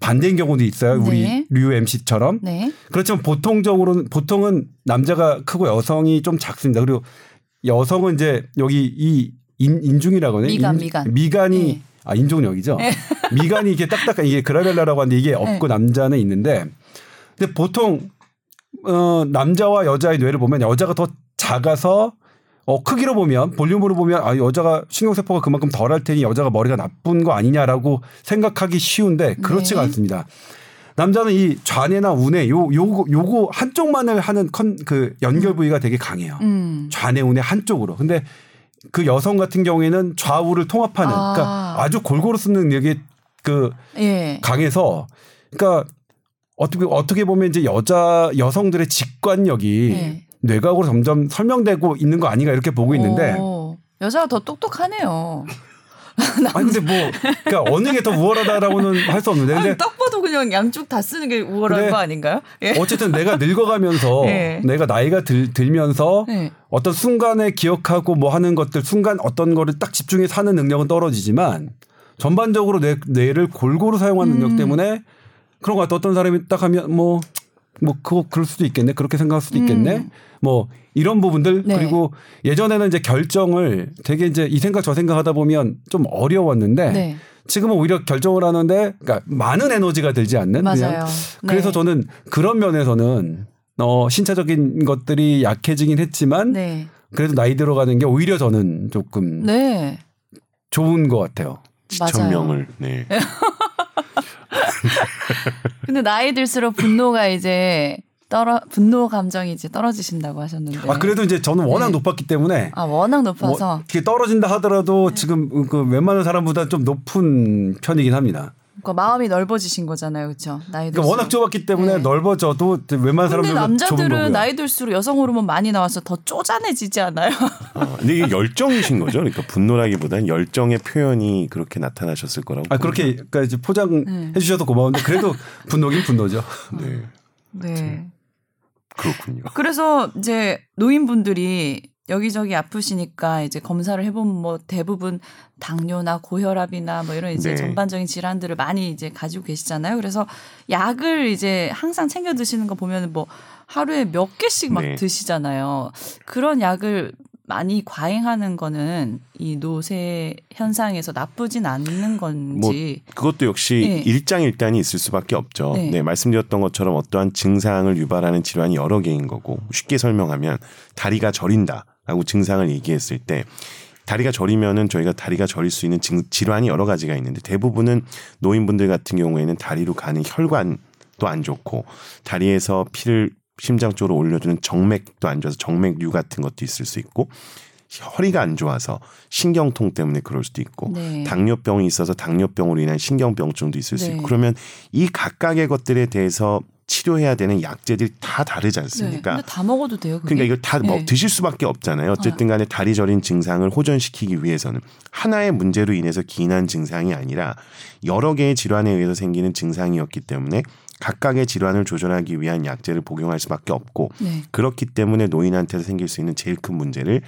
반대인 경우도 있어요. 우리 네. 류 MC처럼. 네. 그렇지만 보통적으로는 보통은 남자가 크고 여성이 좀 작습니다. 그리고 여성은 이제 여기 이 인, 인중이라고 하나요? 미간, 인- 미간. 미간이 네. 아 인중은 여기죠. 미간이 이게 딱딱한 이게 glabella라고 하는데 이게 없고 남자는 있는데 근데 보통 어 남자와 여자의 뇌를 보면 여자가 더 작아서 어 크기로 보면 볼륨으로 보면 아 여자가 신경세포가 그만큼 덜 할 테니 여자가 머리가 나쁜 거 아니냐라고 생각하기 쉬운데 그렇지가 네. 않습니다. 남자는 이 좌뇌나 우뇌 요 요거 요거 한쪽만을 하는 컨 그 연결 부위가 되게 강해요. 음. 좌뇌 우뇌 한쪽으로. 근데 그 여성 같은 경우에는 좌우를 통합하는 아. 그러니까 아주 골고루 쓰는 능력이 그 예. 강해서 그러니까 어떻게 어떻게 보면 이제 여자 여성들의 직관력이 네. 뇌각으로 점점 설명되고 있는 거 아닌가 이렇게 보고 있는데 오, 여자가 더 똑똑하네요. 아니 근데 뭐 그러니까 어느 게 더 우월하다라고는 할 수 없는데 근데 아니, 딱 봐도 그냥 양쪽 다 쓰는 게 우월한 거 아닌가요? 예. 어쨌든 내가 늙어가면서 네. 내가 나이가 들, 들면서 네. 어떤 순간에 기억하고 뭐 하는 것들 순간 어떤 거를 딱 집중해 사는 능력은 떨어지지만 전반적으로 뇌, 뇌를 골고루 사용하는 음. 능력 때문에 그런 것 같아 어떤 사람이 딱 하면 뭐 뭐 그거 그럴 수도 있겠네 그렇게 생각할 수도 있겠네 음. 뭐 이런 부분들 네. 그리고 예전에는 이제 결정을 되게 이제 이 생각 저 생각 하다 보면 좀 어려웠는데 네. 지금은 오히려 결정을 하는데 그러니까 많은 에너지가 들지 않는 맞아요. 그래서 네. 저는 그런 면에서는 어 신체적인 것들이 약해지긴 했지만 네. 그래도 나이 들어가는 게 오히려 저는 조금 네. 좋은 것 같아요. 맞아요. 지천명을 네. 근데 나이 들수록 분노가 이제 떨어 분노 감정이 이제 떨어지신다고 하셨는데. 아 그래도 이제 저는 워낙 네. 높았기 때문에 아, 워낙 뭐 높아서 이렇게 떨어진다 하더라도 지금 그 웬만한 사람보다 좀 높은 편이긴 합니다. 그러니까 마음이 넓어지신 거잖아요, 그렇죠? 나이. 그러니까 워낙 좁았기 때문에 네. 넓어져도 웬만한 좁은 남자들은. 나이 들수록 여성 호르몬 많이 나와서 더 쪼잔해지지 않아요? 어, 근데 이게 열정이신 거죠. 그러니까 분노라기보다는 열정의 표현이 그렇게 나타나셨을 거라고. 아 그렇게 그러니까 이제 포장해 네. 주셔서 고마운데 그래도 분노긴 분노죠. 네. 네. 그렇군요. 그래서 이제 노인분들이 여기저기 아프시니까 이제 검사를 해보면 뭐 대부분 당뇨나 고혈압이나 뭐 이런 이제 네. 전반적인 질환들을 많이 이제 가지고 계시잖아요. 그래서 약을 이제 항상 챙겨 드시는 거 보면 뭐 하루에 몇 개씩 막 네. 드시잖아요. 그런 약을 많이 과잉하는 거는 이 노쇠 현상에서 나쁘진 않는 건지. 그것도 역시 네. 일장일단이 있을 수밖에 없죠. 네. 네. 말씀드렸던 것처럼 어떠한 증상을 유발하는 질환이 여러 개인 거고 쉽게 설명하면 다리가 저린다 라고 증상을 얘기했을 때 다리가 저리면은 저희가 다리가 저릴 수 있는 증- 질환이 여러 가지가 있는데 대부분은 노인분들 같은 경우에는 다리로 가는 혈관도 안 좋고 다리에서 피를 심장 쪽으로 올려주는 정맥도 안 좋아서 정맥류 같은 것도 있을 수 있고 허리가 안 좋아서 신경통 때문에 그럴 수도 있고 네. 당뇨병이 있어서 당뇨병으로 인한 신경병증도 있을 수 네. 있고 그러면 이 각각의 것들에 대해서 치료해야 되는 약제들이 다 다르지 네. 않습니까? 근데 다 먹어도 돼요. 그게? 그러니까 이걸 다뭐 네. 드실 수밖에 없잖아요. 어쨌든 간에 다리 저린 증상을 호전시키기 위해서는 하나의 문제로 인해서 기인한 증상이 아니라 여러 개의 질환에 의해서 생기는 증상이었기 때문에 각각의 질환을 조절하기 위한 약제를 복용할 수밖에 없고 네. 그렇기 때문에 노인한테서 생길 수 있는 제일 큰 문제를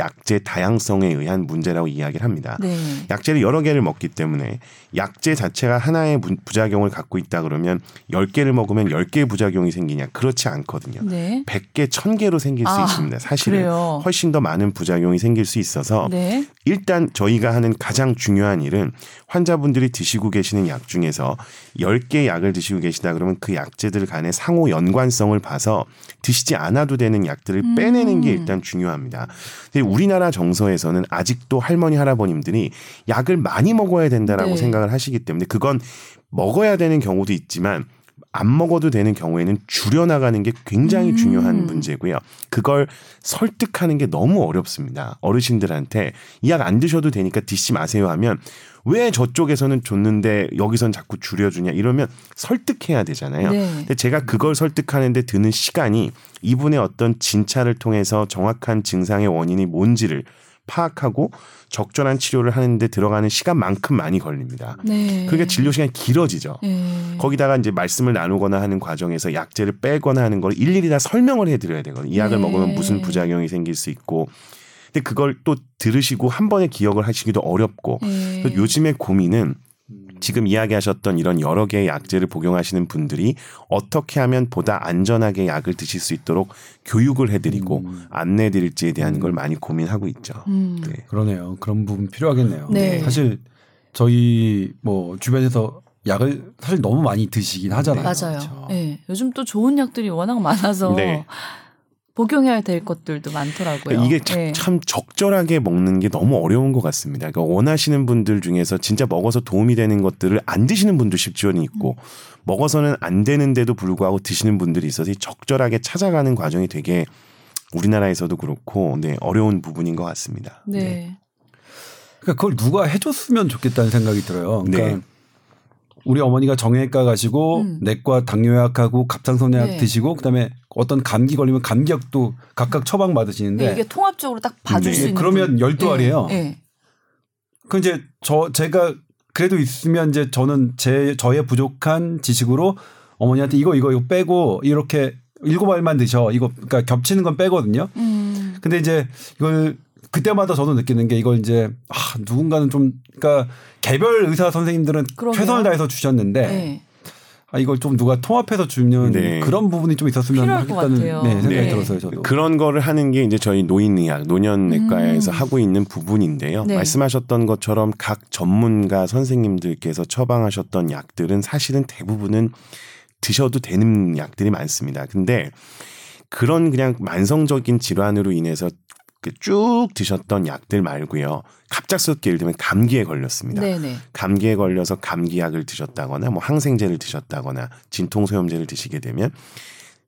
약제 다양성에 의한 문제라고 이야기를 합니다. 네. 약제를 여러 개를 먹기 때문에 약제 자체가 하나의 부- 부작용을 갖고 있다 그러면 10개를 먹으면 10개의 부작용이 생기냐? 그렇지 않거든요. 네. 100개, 1000개로 생길 수 아, 있습니다. 사실은 그래요? 훨씬 더 많은 부작용이 생길 수 있어서 네. 일단 저희가 하는 가장 중요한 일은 환자분들이 드시고 계시는 약 중에서 10개 약을 드시고 계시다 그러면 그 약제들 간의 상호 연관성을 봐서 드시지 않아도 되는 약들을 음. 빼내는 게 일단 중요합니다. 근데 우리나라 정서에서는 아직도 할머니 할아버님들이 약을 많이 먹어야 된다라고 네. 생각을 하시기 때문에 그건 먹어야 되는 경우도 있지만 안 먹어도 되는 경우에는 줄여나가는 게 굉장히 음. 중요한 문제고요. 그걸 설득하는 게 너무 어렵습니다. 어르신들한테 이 약 안 드셔도 되니까 드시지 마세요 하면 왜 저쪽에서는 줬는데 여기선 자꾸 줄여주냐 이러면 설득해야 되잖아요. 네. 근데 제가 그걸 설득하는데 드는 시간이 이분의 어떤 진찰을 통해서 정확한 증상의 원인이 뭔지를 파악하고 적절한 치료를 하는데 들어가는 시간만큼 많이 걸립니다. 네. 그러니까 진료 시간이 길어지죠. 네. 거기다가 이제 말씀을 나누거나 하는 과정에서 약제를 빼거나 하는 걸 일일이 다 설명을 해드려야 되거든요. 이 약을 네. 먹으면 무슨 부작용이 생길 수 있고. 근데 그걸 또 들으시고 한 번에 기억을 하시기도 어렵고. 네. 그래서 요즘의 고민은 지금 이야기하셨던 이런 여러 개의 약제를 복용하시는 분들이 어떻게 하면 보다 안전하게 약을 드실 수 있도록 교육을 해드리고 음. 안내해드릴지에 대한 걸 많이 고민하고 있죠. 음. 네. 그러네요. 그런 부분 필요하겠네요. 네. 사실 저희 뭐 주변에서 약을 사실 너무 많이 드시긴 하잖아요. 맞아요. 그렇죠. 네. 요즘 또 좋은 약들이 워낙 많아서 네. 복용해야 될 것들도 많더라고요. 그러니까 이게 참, 네. 참 적절하게 먹는 게 너무 어려운 것 같습니다. 그러니까 원하시는 분들 중에서 진짜 먹어서 도움이 되는 것들을 안 드시는 분도 십지원이 있고 음. 먹어서는 안 되는데도 불구하고 드시는 분들이 있어서 이 적절하게 찾아가는 과정이 되게 우리나라에서도 그렇고 네, 어려운 부분인 것 같습니다. 네. 그러니까 그걸 누가 해줬으면 좋겠다는 생각이 들어요. 그러니까 네. 우리 어머니가 정형외과 가시고 음. 내과 당뇨약하고 갑상선약 네. 드시고 그다음에 어떤 감기 걸리면 감기약도 각각 처방 받으시는데 네, 이게 통합적으로 딱 봐줄 네. 수 있는 그러면 분. 12알이에요. 네. 네. 그 이제 저 제가 그래도 있으면 이제 저는 제 저의 부족한 지식으로 어머니한테 이거 이거 이거 빼고 이렇게 일곱 알만 드셔. 이거 그러니까 겹치는 건 빼거든요. 음. 근데 이제 이걸 그때마다 저도 느끼는 게 이걸 이제 아 누군가는 좀 그러니까 개별 의사 선생님들은 그러게요. 최선을 다해서 주셨는데 네. 아 이걸 좀 누가 통합해서 주면 네. 그런 부분이 좀 있었으면 하겠다는 같아요. 네, 생각이 네. 들었어요 저도. 그런 거를 하는 게 이제 저희 노인의학, 노년내과에서 음. 하고 있는 부분인데요. 네. 말씀하셨던 것처럼 각 전문가 선생님들께서 처방하셨던 약들은 사실은 대부분은 드셔도 되는 약들이 많습니다. 근데 그런 그냥 만성적인 질환으로 인해서 그 쭉 드셨던 약들 말고요. 갑작스럽게 예를 들면 감기에 걸렸습니다. 네네. 감기에 걸려서 감기약을 드셨다거나 뭐 항생제를 드셨다거나 진통소염제를 드시게 되면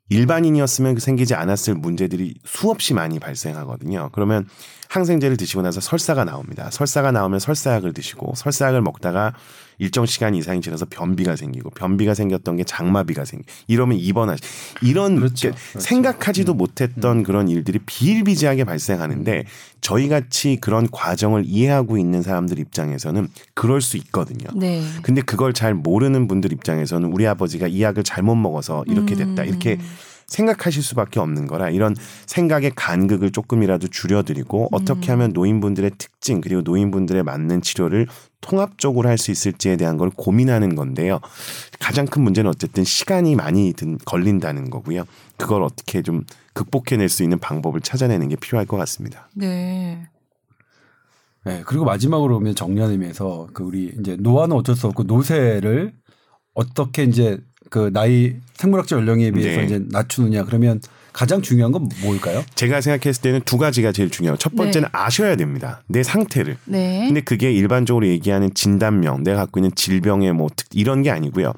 일반인이었으면 생기지 않았을 문제들이 수없이 많이 발생하거든요. 그러면 항생제를 드시고 나서 설사가 나옵니다. 설사가 나오면 설사약을 드시고 설사약을 먹다가 일정 시간 이상이 지나서 변비가 생기고 변비가 생겼던 게 장마비가 생기. 이러면 입원하시. 이런 그렇죠. 게 그렇죠. 생각하지도 못했던 그런 일들이 비일비재하게 발생하는데 저희 같이 그런 과정을 이해하고 있는 사람들 입장에서는 그럴 수 있거든요. 네. 근데 그걸 잘 모르는 분들 입장에서는 우리 아버지가 이 약을 잘못 먹어서 이렇게 됐다. 음. 이렇게 생각하실 수밖에 없는 거라 이런 생각의 간극을 조금이라도 줄여드리고 어떻게 하면 노인분들의 특징 그리고 노인분들의 맞는 치료를 통합적으로 할 수 있을지에 대한 걸 고민하는 건데요. 가장 큰 문제는 어쨌든 시간이 많이 든, 걸린다는 거고요. 그걸 어떻게 좀 극복해낼 수 있는 방법을 찾아내는 게 필요할 것 같습니다. 네. 네, 그리고 마지막으로 오면 정리하는 의미에서 그 우리 이제 노화는 어쩔 수 없고 노쇠를 어떻게 이제 그 나이 생물학적 연령에 비해서 네. 이제 낮추느냐 그러면 가장 중요한 건 뭘까요? 제가 생각했을 때는 두 가지가 제일 중요해요. 첫 번째는 네. 아셔야 됩니다. 내 상태를. 네. 근데 그게 일반적으로 얘기하는 진단명, 내가 갖고 있는 질병의 뭐 특, 이런 게 아니고요.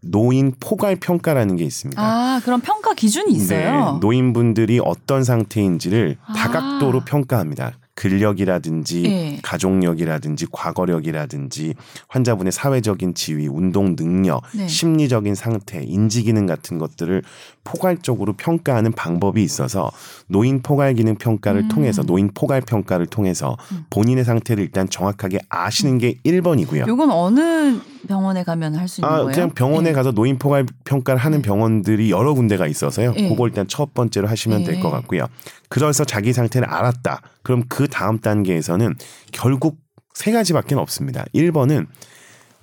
노인 포괄 평가라는 게 있습니다. 아, 그런 평가 기준이 있어요. 네, 노인분들이 어떤 상태인지를 아. 다각도로 평가합니다. 근력이라든지 네. 가족력이라든지 과거력이라든지 환자분의 사회적인 지위, 운동 능력, 네. 심리적인 상태, 인지 기능 같은 것들을 포괄적으로 평가하는 방법이 있어서 노인 포괄 기능 평가를 음. 통해서 노인 포괄 평가를 통해서 본인의 상태를 일단 정확하게 아시는 게 1번이고요. 요건 어느 병원에 가면 할 수 있는 아, 거예요? 그냥 병원에 네. 가서 노인 포괄 평가를 하는 네. 병원들이 여러 군데가 있어서요. 네. 그걸 일단 첫 번째로 하시면 될 네. 것 같고요. 그래서 자기 상태를 알았다. 그럼 그 다음 단계에서는 결국 세 가지밖에 없습니다. 1번은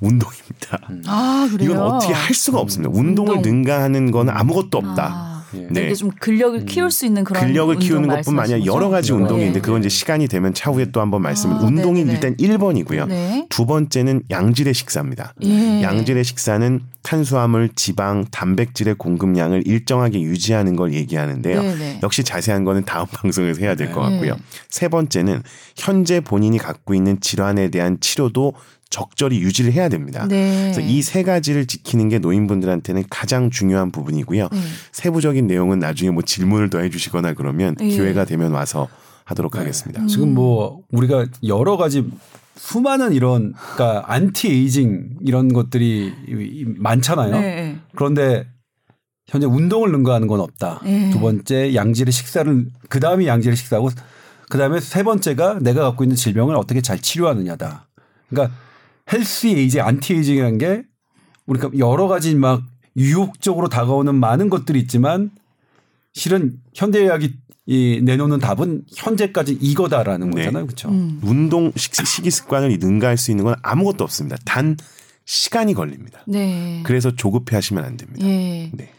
운동입니다. 아, 그래요. 이건 어떻게 할 수가 없습니다. 운동을 운동. 능가하는 건 아무것도 없다. 아, 예. 네. 이게 좀 근력을 키울 수 있는 그런 근력을 운동 키우는 것뿐만 아니라 여러? 가지 네. 운동이 있는데 네. 그건 이제 시간이 되면 차후에 또 한번 말씀을 아, 운동이 네네네. 일단 1번이고요. 네. 두 번째는 양질의 식사입니다. 예. 양질의 식사는 탄수화물, 지방, 단백질의 공급량을 일정하게 유지하는 걸 얘기하는데요. 네네. 역시 자세한 거는 다음 방송에서 해야 될것 네. 같고요. 세 번째는 현재 본인이 갖고 있는 질환에 대한 치료도 적절히 유지를 해야 됩니다. 네. 그래서 이 세 가지를 지키는 게 노인분들한테는 가장 중요한 부분이고요. 네. 세부적인 내용은 나중에 뭐 질문을 더 해주시거나 그러면 예. 기회가 되면 와서 하도록 하겠습니다. 지금 뭐 우리가 여러 가지 수많은 이런 그러니까 안티 에이징 이런 것들이 많잖아요. 네. 그런데 현재 운동을 능가하는 건 없다. 네. 두 번째 양질의 식사를 그 다음이 양질의 식사고 그 다음에 세 번째가 내가 갖고 있는 질병을 어떻게 잘 치료하느냐다. 그러니까 health aging, anti-aging이라는 게 우리가 여러 가지 막 유혹적으로 다가오는 많은 것들이 있지만 실은 현대의학이 이 내놓는 답은 현재까지 이거다라는 네. 거잖아요. 그렇죠? 음. 운동 식, 식이 습관을 능가할 수 있는 건 아무것도 없습니다. 단 시간이 걸립니다. 네. 그래서 조급해 하시면 안 됩니다. 예. 네.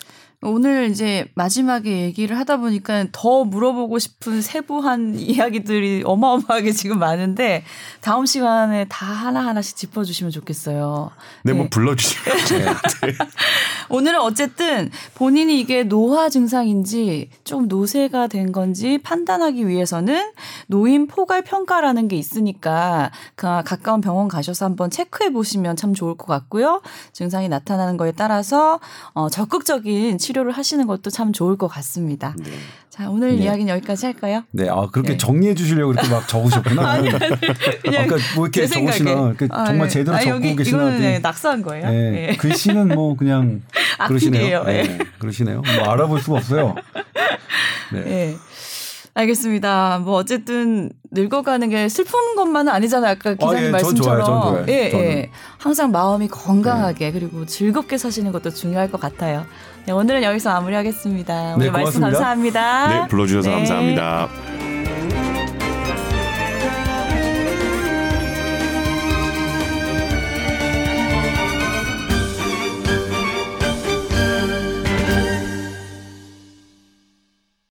오늘 이제 마지막에 얘기를 하다 보니까 더 물어보고 싶은 세부한 이야기들이 어마어마하게 지금 많은데 다음 시간에 다 하나하나씩 짚어주시면 좋겠어요. 네, 뭐 네. 불러주시면 오늘은 어쨌든 본인이 이게 노화 증상인지 좀 노쇠가 된 건지 판단하기 위해서는 노인 포괄 평가라는 게 있으니까 그 가까운 병원 가셔서 한번 체크해 보시면 참 좋을 것 같고요. 증상이 나타나는 거에 따라서 어, 적극적인 치료를 하시는 것도 참 좋을 것 같습니다. 네. 자, 오늘 네. 이야기는 여기까지 할까요? 네, 아 그렇게 네. 정리해 주시려고 이렇게 막 적으셨구나. 그냥 아까 뭐 이렇게. 적으시나 아, 정말 예. 제대로 아, 적고 여기 계시나. 이거는 네, 낙서한 거예요. 네, 예. 글씨는 뭐 그냥 그러시네요. 악필이에요. 네, 그러시네요. 뭐 알아볼 수가 없어요. 네. 예. 알겠습니다. 뭐 어쨌든 늙어가는 게 슬픈 것만은 아니잖아요. 아까 기사님 예, 전 말씀처럼. 좋아요, 전 좋아요. 예. 예. 항상 마음이 건강하게 그리고 즐겁게 사시는 것도 중요할 것 같아요. 네, 오늘은 여기서 마무리하겠습니다. 오늘 네, 말씀 고맙습니다. 감사합니다. 네, 불러주셔서 네. 감사합니다.